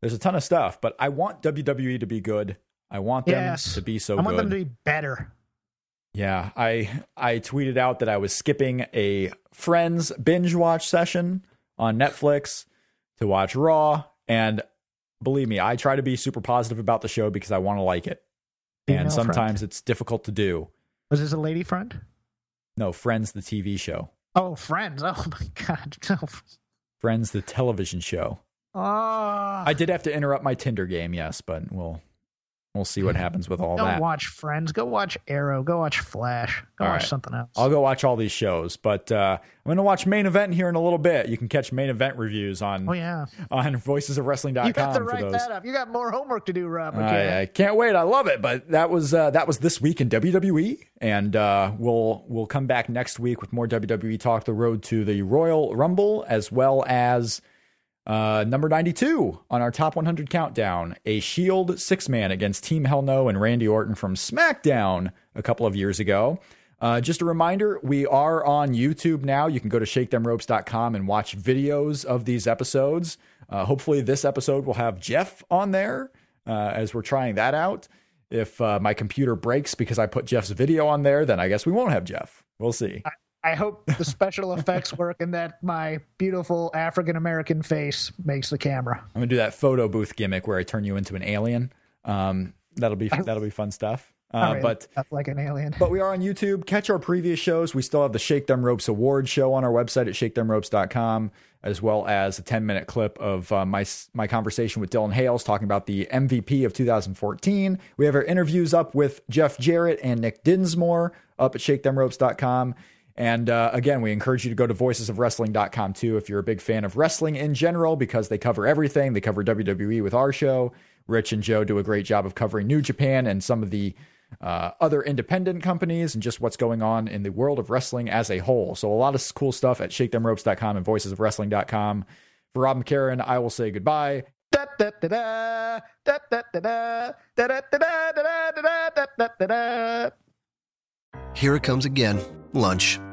Speaker 2: There's a ton of stuff, but I want WWE to be good. I want them
Speaker 3: Yes.
Speaker 2: to be so good.
Speaker 3: I want
Speaker 2: good.
Speaker 3: them to be better.
Speaker 2: Yeah, I I tweeted out that I was skipping a Friends binge watch session on Netflix to watch Raw, and believe me, I try to be super positive about the show because I want to like it.
Speaker 3: Female
Speaker 2: and
Speaker 3: friend.
Speaker 2: sometimes it's difficult to do.
Speaker 3: Was this a lady friend?
Speaker 2: No, Friends the TV show.
Speaker 3: Oh, friends. Oh my god.
Speaker 2: Friends the television show.
Speaker 3: Oh.
Speaker 2: I did have to interrupt my Tinder game, yes, but we'll we'll see what happens with all
Speaker 3: Don't
Speaker 2: that.
Speaker 3: watch Friends. Go watch Arrow. Go watch Flash. Go
Speaker 2: All
Speaker 3: watch
Speaker 2: right.
Speaker 3: something else.
Speaker 2: I'll go watch all these shows, but uh, I'm going to watch main event here in a little bit. You can catch main event reviews on
Speaker 3: oh yeah.
Speaker 2: on voicesofwrestling.com
Speaker 3: You have to write that up. You got more homework to do, Rob.
Speaker 2: I, I can't wait. I love it. But that was uh, that was this week in WWE, and uh, we'll we'll come back next week with more WWE talk. The road to the Royal Rumble, as well as uh, number ninety two on our top one hundred countdown, a Shield six man against Team Hell No and Randy Orton from SmackDown a couple of years ago. Uh, just a reminder, we are on YouTube now. You can go to shakethemropes.com and watch videos of these episodes. Uh, hopefully, this episode will have Jeff on there uh, as we're trying that out. If uh, my computer breaks because I put Jeff's video on there, then I guess we won't have Jeff. We'll see.
Speaker 3: I hope the special effects work and that my beautiful African American face makes the camera.
Speaker 2: I'm gonna do that photo booth gimmick where I turn you into an alien. Um, that'll be that'll be fun stuff. Uh,
Speaker 3: right,
Speaker 2: but
Speaker 3: like an alien.
Speaker 2: But we are on YouTube. Catch our previous shows. We still have the Shake Them Ropes Award show on our website at shakethemropes.com, as well as a 10 minute clip of uh, my my conversation with Dylan Hales talking about the MVP of 2014. We have our interviews up with Jeff Jarrett and Nick Dinsmore up at shakethemropes.com. And uh, again, we encourage you to go to voicesofwrestling.com too if you're a big fan of wrestling in general, because they cover everything. They cover WWE with our show. Rich and Joe do a great job of covering New Japan and some of the uh, other independent companies and just what's going on in the world of wrestling as a whole. So, a lot of cool stuff at shakethemropes.com and voicesofwrestling.com. For Rob McCarran, I will say goodbye.
Speaker 8: Here it comes again lunch